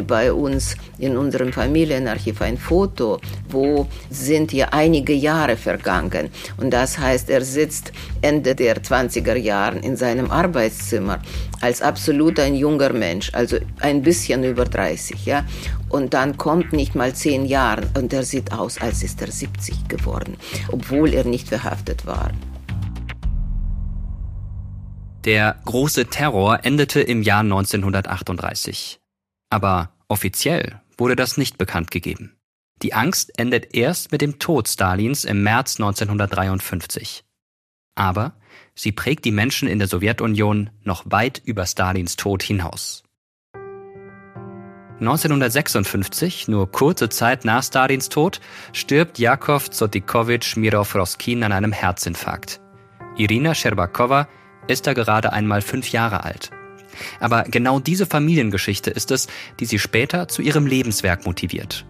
bei uns in unserem Familienarchiv ein Foto, wo sind ja einige Jahre vergangen. Und das heißt, er sitzt Ende der 20er Jahre in seinem Arbeitszimmer als absolut ein junger Mensch, also ein bisschen über 30, ja. Und dann kommt nicht mal zehn Jahre und er sieht aus, als ist er 70 geworden, obwohl er nicht verhaftet war. Der große Terror endete im Jahr 1938. Aber offiziell wurde das nicht bekannt gegeben. Die Angst endet erst mit dem Tod Stalins im März 1953. Aber sie prägt die Menschen in der Sowjetunion noch weit über Stalins Tod hinaus. 1956, nur kurze Zeit nach Stalins Tod, stirbt Jakov Zotikowitsch Mirov-Roskin an einem Herzinfarkt. Irina Scherbakowa ist er gerade einmal fünf Jahre alt. Aber genau diese Familiengeschichte ist es, die sie später zu ihrem Lebenswerk motiviert.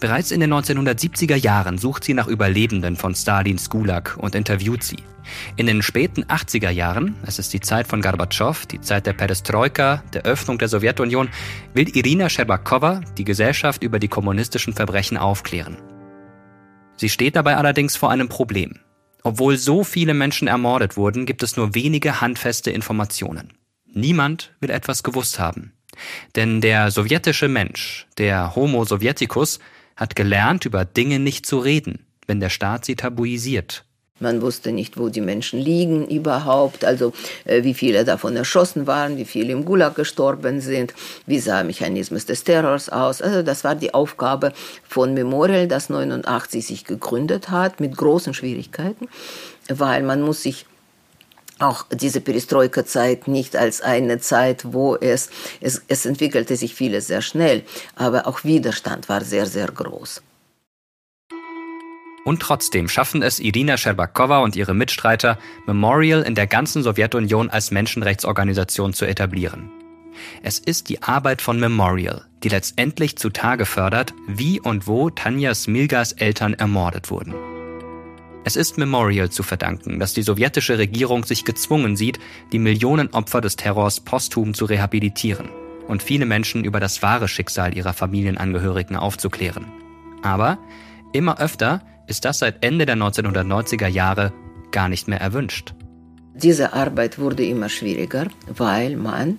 Bereits in den 1970er Jahren sucht sie nach Überlebenden von Stalins Gulag und interviewt sie. In den späten 80er Jahren, es ist die Zeit von Gorbatschow, die Zeit der Perestroika, der Öffnung der Sowjetunion, will Irina Scherbakowa die Gesellschaft über die kommunistischen Verbrechen aufklären. Sie steht dabei allerdings vor einem Problem. Obwohl so viele Menschen ermordet wurden, gibt es nur wenige handfeste Informationen. Niemand will etwas gewusst haben. Denn der sowjetische Mensch, der Homo sovieticus, hat gelernt, über Dinge nicht zu reden, wenn der Staat sie tabuisiert. Man wusste nicht, wo die Menschen liegen überhaupt, also äh, wie viele davon erschossen waren, wie viele im Gulag gestorben sind, wie sah Mechanismus des Terrors aus. Also das war die Aufgabe von Memorial, das 89 sich gegründet hat, mit großen Schwierigkeiten, weil man muss sich auch diese Perestroika-Zeit nicht als eine Zeit, wo es, es, es entwickelte sich vieles sehr schnell, aber auch Widerstand war sehr, sehr groß. Und trotzdem schaffen es Irina Scherbakowa und ihre Mitstreiter, Memorial in der ganzen Sowjetunion als Menschenrechtsorganisation zu etablieren. Es ist die Arbeit von Memorial, die letztendlich zutage fördert, wie und wo Tanja Smilgas Eltern ermordet wurden. Es ist Memorial zu verdanken, dass die sowjetische Regierung sich gezwungen sieht, die Millionen Opfer des Terrors posthum zu rehabilitieren und viele Menschen über das wahre Schicksal ihrer Familienangehörigen aufzuklären. Aber immer öfter ist das seit Ende der 1990er Jahre gar nicht mehr erwünscht. Diese Arbeit wurde immer schwieriger, weil man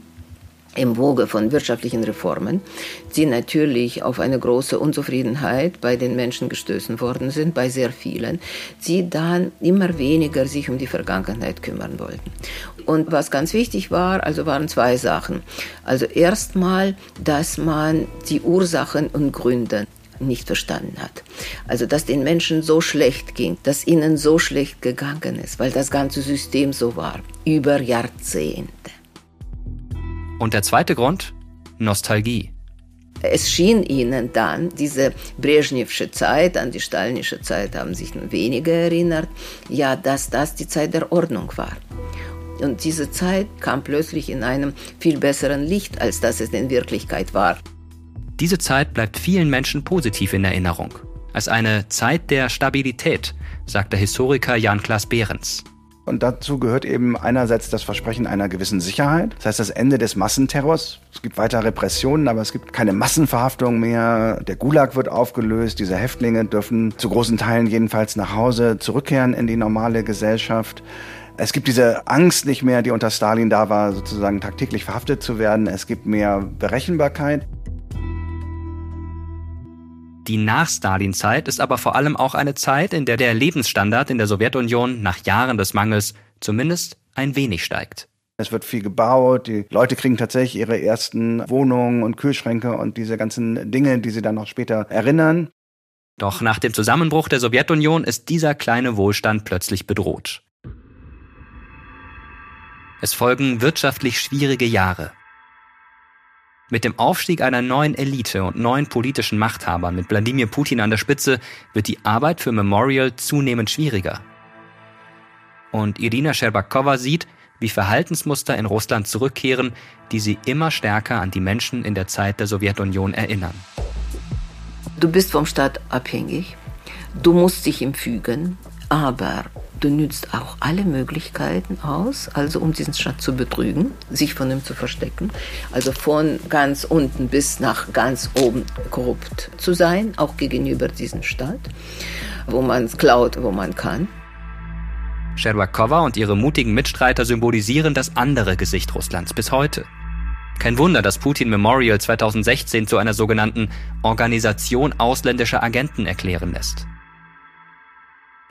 im Woge von wirtschaftlichen Reformen, die natürlich auf eine große Unzufriedenheit bei den Menschen gestößen worden sind, bei sehr vielen, die dann immer weniger sich um die Vergangenheit kümmern wollten. Und was ganz wichtig war, also waren zwei Sachen. Also erstmal, dass man die Ursachen und Gründe nicht verstanden hat. Also dass den Menschen so schlecht ging, dass ihnen so schlecht gegangen ist, weil das ganze System so war, über Jahrzehnte. Und der zweite Grund? Nostalgie. Es schien ihnen dann, diese Brezhnevsche Zeit, an die stalinische Zeit haben sich nun wenige erinnert, ja, dass das die Zeit der Ordnung war. Und diese Zeit kam plötzlich in einem viel besseren Licht, als das es in Wirklichkeit war. Diese Zeit bleibt vielen Menschen positiv in Erinnerung. Als eine Zeit der Stabilität, sagt der Historiker Jan-Klaas Behrens. Und dazu gehört eben einerseits das Versprechen einer gewissen Sicherheit. Das heißt, das Ende des Massenterrors. Es gibt weiter Repressionen, aber es gibt keine Massenverhaftung mehr. Der Gulag wird aufgelöst. Diese Häftlinge dürfen zu großen Teilen jedenfalls nach Hause zurückkehren in die normale Gesellschaft. Es gibt diese Angst nicht mehr, die unter Stalin da war, sozusagen tagtäglich verhaftet zu werden. Es gibt mehr Berechenbarkeit. Die Nach-Stalin-Zeit ist aber vor allem auch eine Zeit, in der der Lebensstandard in der Sowjetunion nach Jahren des Mangels zumindest ein wenig steigt. Es wird viel gebaut, die Leute kriegen tatsächlich ihre ersten Wohnungen und Kühlschränke und diese ganzen Dinge, die sie dann noch später erinnern. Doch nach dem Zusammenbruch der Sowjetunion ist dieser kleine Wohlstand plötzlich bedroht. Es folgen wirtschaftlich schwierige Jahre. Mit dem Aufstieg einer neuen Elite und neuen politischen Machthabern mit Wladimir Putin an der Spitze wird die Arbeit für Memorial zunehmend schwieriger. Und Irina Scherbakowa sieht, wie Verhaltensmuster in Russland zurückkehren, die sie immer stärker an die Menschen in der Zeit der Sowjetunion erinnern. Du bist vom Staat abhängig, du musst dich ihm fügen, aber Du nützt auch alle Möglichkeiten aus, also um diesen Staat zu betrügen, sich von ihm zu verstecken. Also von ganz unten bis nach ganz oben korrupt zu sein, auch gegenüber diesem Staat, wo man klaut, wo man kann. Scherbakowa und ihre mutigen Mitstreiter symbolisieren das andere Gesicht Russlands bis heute. Kein Wunder, dass Putin Memorial 2016 zu einer sogenannten Organisation ausländischer Agenten erklären lässt.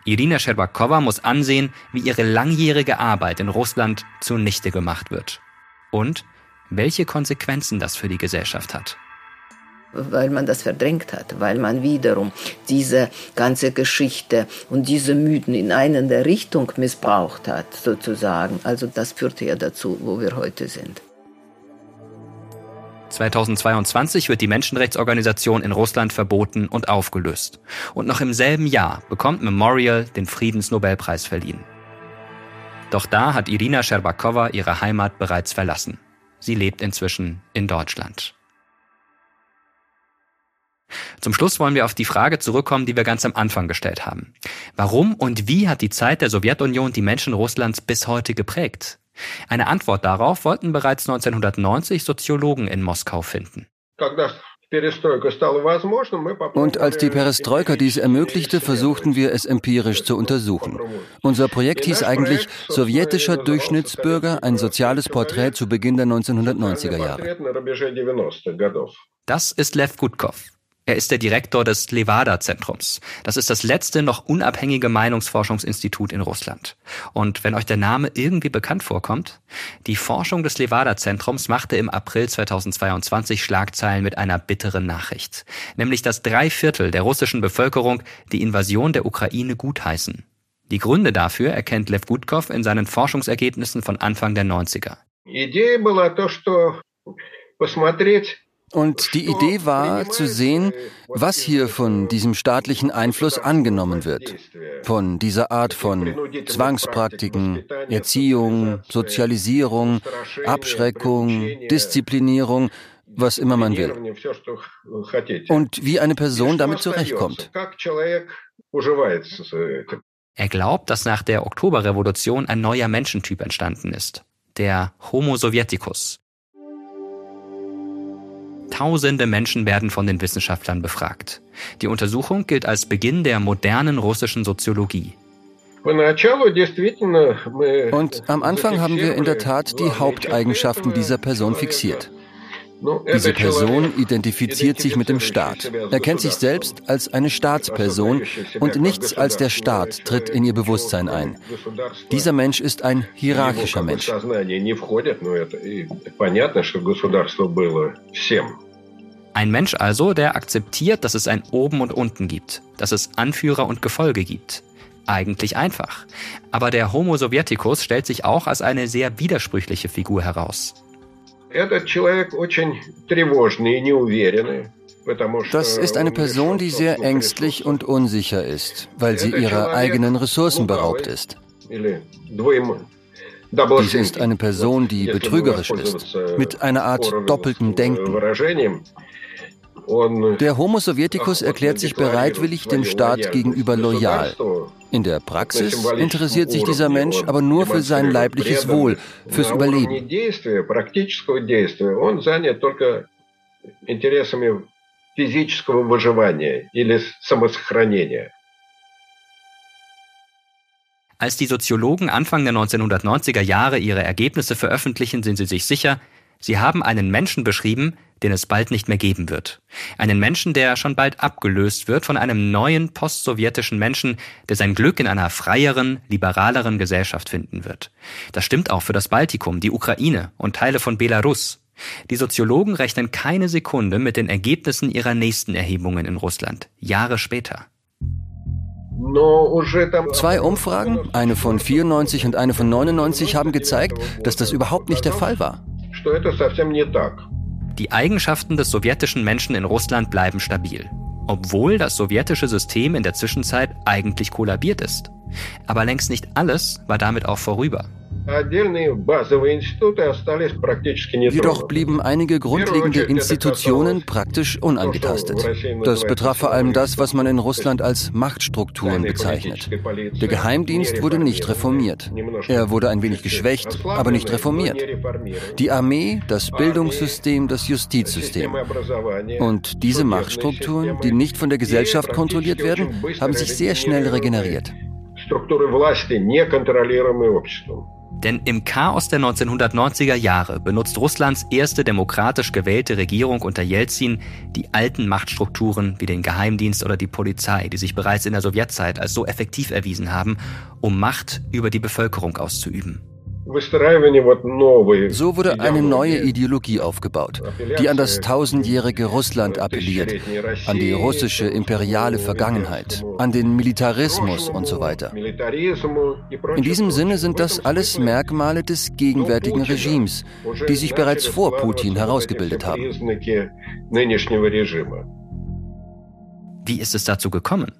Irina Scherbakowa muss ansehen, wie ihre langjährige Arbeit in Russland zunichte gemacht wird. Und welche Konsequenzen das für die Gesellschaft hat weil man das verdrängt hat, weil man wiederum diese ganze Geschichte und diese Mythen in eine Richtung missbraucht hat, sozusagen. Also das führte ja dazu, wo wir heute sind. 2022 wird die Menschenrechtsorganisation in Russland verboten und aufgelöst. Und noch im selben Jahr bekommt Memorial den Friedensnobelpreis verliehen. Doch da hat Irina Scherbakowa ihre Heimat bereits verlassen. Sie lebt inzwischen in Deutschland. Zum Schluss wollen wir auf die Frage zurückkommen, die wir ganz am Anfang gestellt haben. Warum und wie hat die Zeit der Sowjetunion die Menschen Russlands bis heute geprägt? Eine Antwort darauf wollten bereits 1990 Soziologen in Moskau finden. Und als die Perestroika dies ermöglichte, versuchten wir es empirisch zu untersuchen. Unser Projekt hieß eigentlich Sowjetischer Durchschnittsbürger, ein soziales Porträt zu Beginn der 1990er Jahre. Das ist Lev Gutkov. Er ist der Direktor des Levada-Zentrums. Das ist das letzte noch unabhängige Meinungsforschungsinstitut in Russland. Und wenn euch der Name irgendwie bekannt vorkommt, die Forschung des Levada-Zentrums machte im April 2022 Schlagzeilen mit einer bitteren Nachricht. Nämlich, dass drei Viertel der russischen Bevölkerung die Invasion der Ukraine gutheißen. Die Gründe dafür erkennt Lev Gutkov in seinen Forschungsergebnissen von Anfang der 90er. Idee была то, что посмотреть und die Idee war zu sehen, was hier von diesem staatlichen Einfluss angenommen wird. Von dieser Art von Zwangspraktiken, Erziehung, Sozialisierung, Abschreckung, Disziplinierung, was immer man will. Und wie eine Person damit zurechtkommt. Er glaubt, dass nach der Oktoberrevolution ein neuer Menschentyp entstanden ist. Der Homo Sovieticus. Tausende Menschen werden von den Wissenschaftlern befragt. Die Untersuchung gilt als Beginn der modernen russischen Soziologie. Und am Anfang haben wir in der Tat die Haupteigenschaften dieser Person fixiert. Diese Person identifiziert sich mit dem Staat. Er kennt sich selbst als eine Staatsperson und nichts als der Staat tritt in ihr Bewusstsein ein. Dieser Mensch ist ein hierarchischer Mensch. Ein Mensch also, der akzeptiert, dass es ein Oben und Unten gibt, dass es Anführer und Gefolge gibt. Eigentlich einfach. Aber der Homo Sovieticus stellt sich auch als eine sehr widersprüchliche Figur heraus. Das ist eine Person, die sehr ängstlich und unsicher ist, weil sie ihrer eigenen Ressourcen beraubt ist. Dies ist eine Person, die betrügerisch ist, mit einer Art doppelten Denken. Der Homo Sovieticus erklärt sich bereitwillig dem Staat gegenüber loyal. In der Praxis interessiert sich dieser Mensch aber nur für sein leibliches Wohl, fürs Überleben. Als die Soziologen Anfang der 1990er Jahre ihre Ergebnisse veröffentlichen, sind sie sich sicher, sie haben einen Menschen beschrieben, den es bald nicht mehr geben wird. Einen Menschen, der schon bald abgelöst wird von einem neuen postsowjetischen Menschen, der sein Glück in einer freieren, liberaleren Gesellschaft finden wird. Das stimmt auch für das Baltikum, die Ukraine und Teile von Belarus. Die Soziologen rechnen keine Sekunde mit den Ergebnissen ihrer nächsten Erhebungen in Russland, Jahre später. Zwei Umfragen, eine von 94 und eine von 99, haben gezeigt, dass das überhaupt nicht der Fall war. Die Eigenschaften des sowjetischen Menschen in Russland bleiben stabil, obwohl das sowjetische System in der Zwischenzeit eigentlich kollabiert ist. Aber längst nicht alles war damit auch vorüber. Jedoch blieben einige grundlegende Institutionen praktisch unangetastet. Das betraf vor allem das, was man in Russland als Machtstrukturen bezeichnet. Der Geheimdienst wurde nicht reformiert. Er wurde ein wenig geschwächt, aber nicht reformiert. Die Armee, das Bildungssystem, das Justizsystem. Und diese Machtstrukturen, die nicht von der Gesellschaft kontrolliert werden, haben sich sehr schnell regeneriert. Структуры власти, неконтролируемые обществом. Denn im Chaos der 1990er Jahre benutzt Russlands erste demokratisch gewählte Regierung unter Jelzin die alten Machtstrukturen wie den Geheimdienst oder die Polizei, die sich bereits in der Sowjetzeit als so effektiv erwiesen haben, um Macht über die Bevölkerung auszuüben. So wurde eine neue Ideologie aufgebaut, die an das tausendjährige Russland appelliert, an die russische imperiale Vergangenheit, an den Militarismus und so weiter. In diesem Sinne sind das alles Merkmale des gegenwärtigen Regimes, die sich bereits vor Putin herausgebildet haben. Wie ist es dazu gekommen?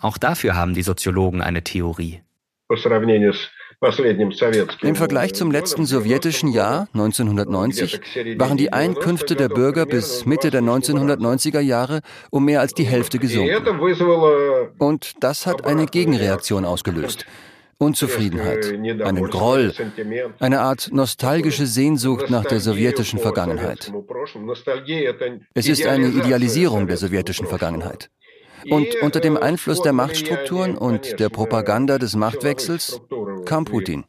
Auch dafür haben die Soziologen eine Theorie. Im Vergleich zum letzten sowjetischen Jahr 1990 waren die Einkünfte der Bürger bis Mitte der 1990er Jahre um mehr als die Hälfte gesunken. Und das hat eine Gegenreaktion ausgelöst. Unzufriedenheit, einen Groll, eine Art nostalgische Sehnsucht nach der sowjetischen Vergangenheit. Es ist eine Idealisierung der sowjetischen Vergangenheit. Und unter dem Einfluss der Machtstrukturen und der Propaganda des Machtwechsels kam Putin.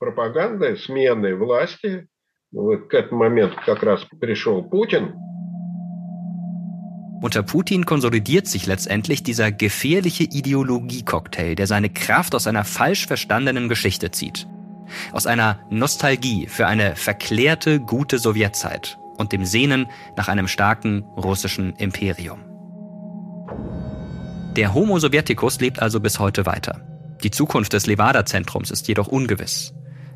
Unter Putin konsolidiert sich letztendlich dieser gefährliche Ideologiecocktail, der seine Kraft aus einer falsch verstandenen Geschichte zieht. Aus einer Nostalgie für eine verklärte, gute Sowjetzeit und dem Sehnen nach einem starken russischen Imperium. Der Homo Sovieticus lebt also bis heute weiter. Die Zukunft des Levada-Zentrums ist jedoch ungewiss.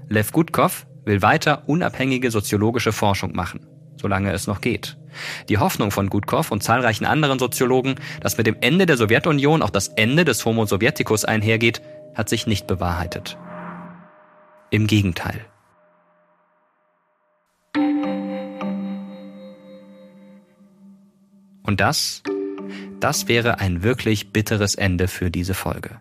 Lev Gutkov will weiter unabhängige soziologische Forschung machen, solange es noch geht. Die Hoffnung von Gutkov und zahlreichen anderen Soziologen, dass mit dem Ende der Sowjetunion auch das Ende des Homo Sovieticus einhergeht, hat sich nicht bewahrheitet. Im Gegenteil. Und das das wäre ein wirklich bitteres Ende für diese Folge.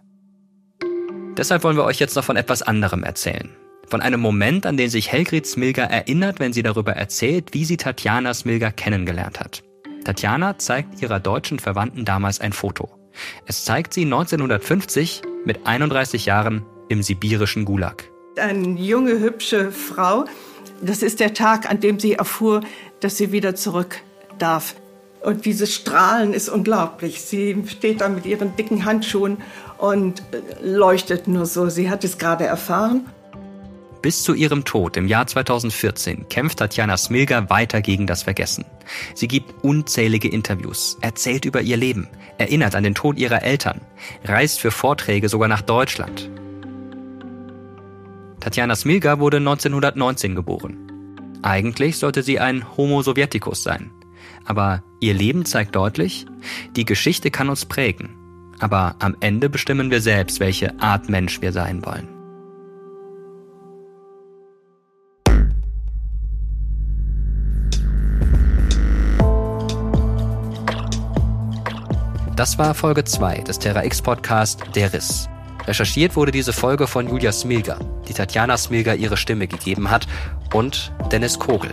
Deshalb wollen wir euch jetzt noch von etwas anderem erzählen. Von einem Moment, an den sich Helgrid Smilga erinnert, wenn sie darüber erzählt, wie sie Tatjana Smilga kennengelernt hat. Tatjana zeigt ihrer deutschen Verwandten damals ein Foto. Es zeigt sie 1950 mit 31 Jahren im sibirischen Gulag. Eine junge, hübsche Frau. Das ist der Tag, an dem sie erfuhr, dass sie wieder zurück darf. Und dieses Strahlen ist unglaublich. Sie steht da mit ihren dicken Handschuhen und äh, leuchtet nur so. Sie hat es gerade erfahren. Bis zu ihrem Tod im Jahr 2014 kämpft Tatjana Smilga weiter gegen das Vergessen. Sie gibt unzählige Interviews, erzählt über ihr Leben, erinnert an den Tod ihrer Eltern, reist für Vorträge sogar nach Deutschland. Tatjana Smilga wurde 1919 geboren. Eigentlich sollte sie ein Homo Sovieticus sein, aber ihr Leben zeigt deutlich, die Geschichte kann uns prägen. Aber am Ende bestimmen wir selbst, welche Art Mensch wir sein wollen. Das war Folge 2 des Terra X Podcast Der Riss. Recherchiert wurde diese Folge von Julia Smilger, die Tatjana Smilger ihre Stimme gegeben hat, und Dennis Kogel,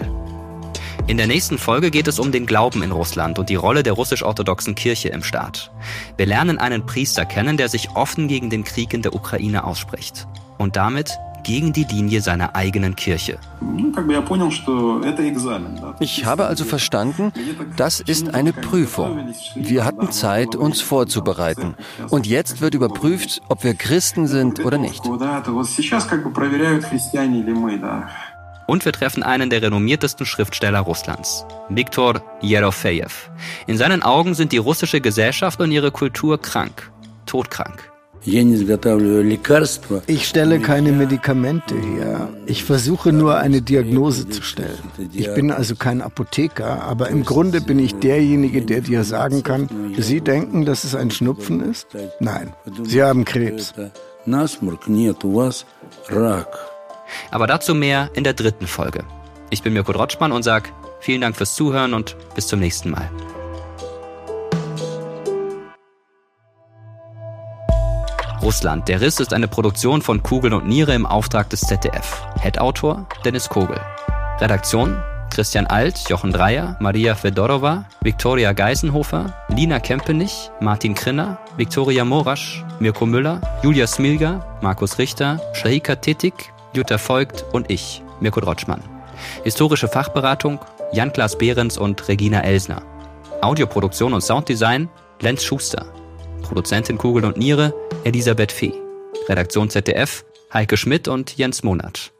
in der nächsten Folge geht es um den Glauben in Russland und die Rolle der russisch-orthodoxen Kirche im Staat. Wir lernen einen Priester kennen, der sich offen gegen den Krieg in der Ukraine ausspricht. Und damit gegen die Linie seiner eigenen Kirche. Ich habe also verstanden, das ist eine Prüfung. Wir hatten Zeit, uns vorzubereiten. Und jetzt wird überprüft, ob wir Christen sind oder nicht. Und wir treffen einen der renommiertesten Schriftsteller Russlands, Viktor Yerofejew. In seinen Augen sind die russische Gesellschaft und ihre Kultur krank, todkrank. Ich stelle keine Medikamente her. Ich versuche nur eine Diagnose zu stellen. Ich bin also kein Apotheker, aber im Grunde bin ich derjenige, der dir sagen kann, Sie denken, dass es ein Schnupfen ist? Nein, Sie haben Krebs. Aber dazu mehr in der dritten Folge. Ich bin Mirko Drotschmann und sage vielen Dank fürs Zuhören und bis zum nächsten Mal. Russland. Der Riss ist eine Produktion von Kugel und Niere im Auftrag des ZDF. Head-Autor Dennis Kogel. Redaktion Christian Alt, Jochen Dreier, Maria Fedorova, Viktoria Geisenhofer, Lina Kempenich, Martin Krinner, Viktoria Morasch, Mirko Müller, Julia Smilger, Markus Richter, Shahika Tetik, Jutta Voigt und ich, Mirko Drotschmann. Historische Fachberatung Jan-Klaas Behrens und Regina Elsner. Audioproduktion und Sounddesign Lenz Schuster. Produzentin Kugel und Niere Elisabeth Fee. Redaktion ZDF Heike Schmidt und Jens Monat.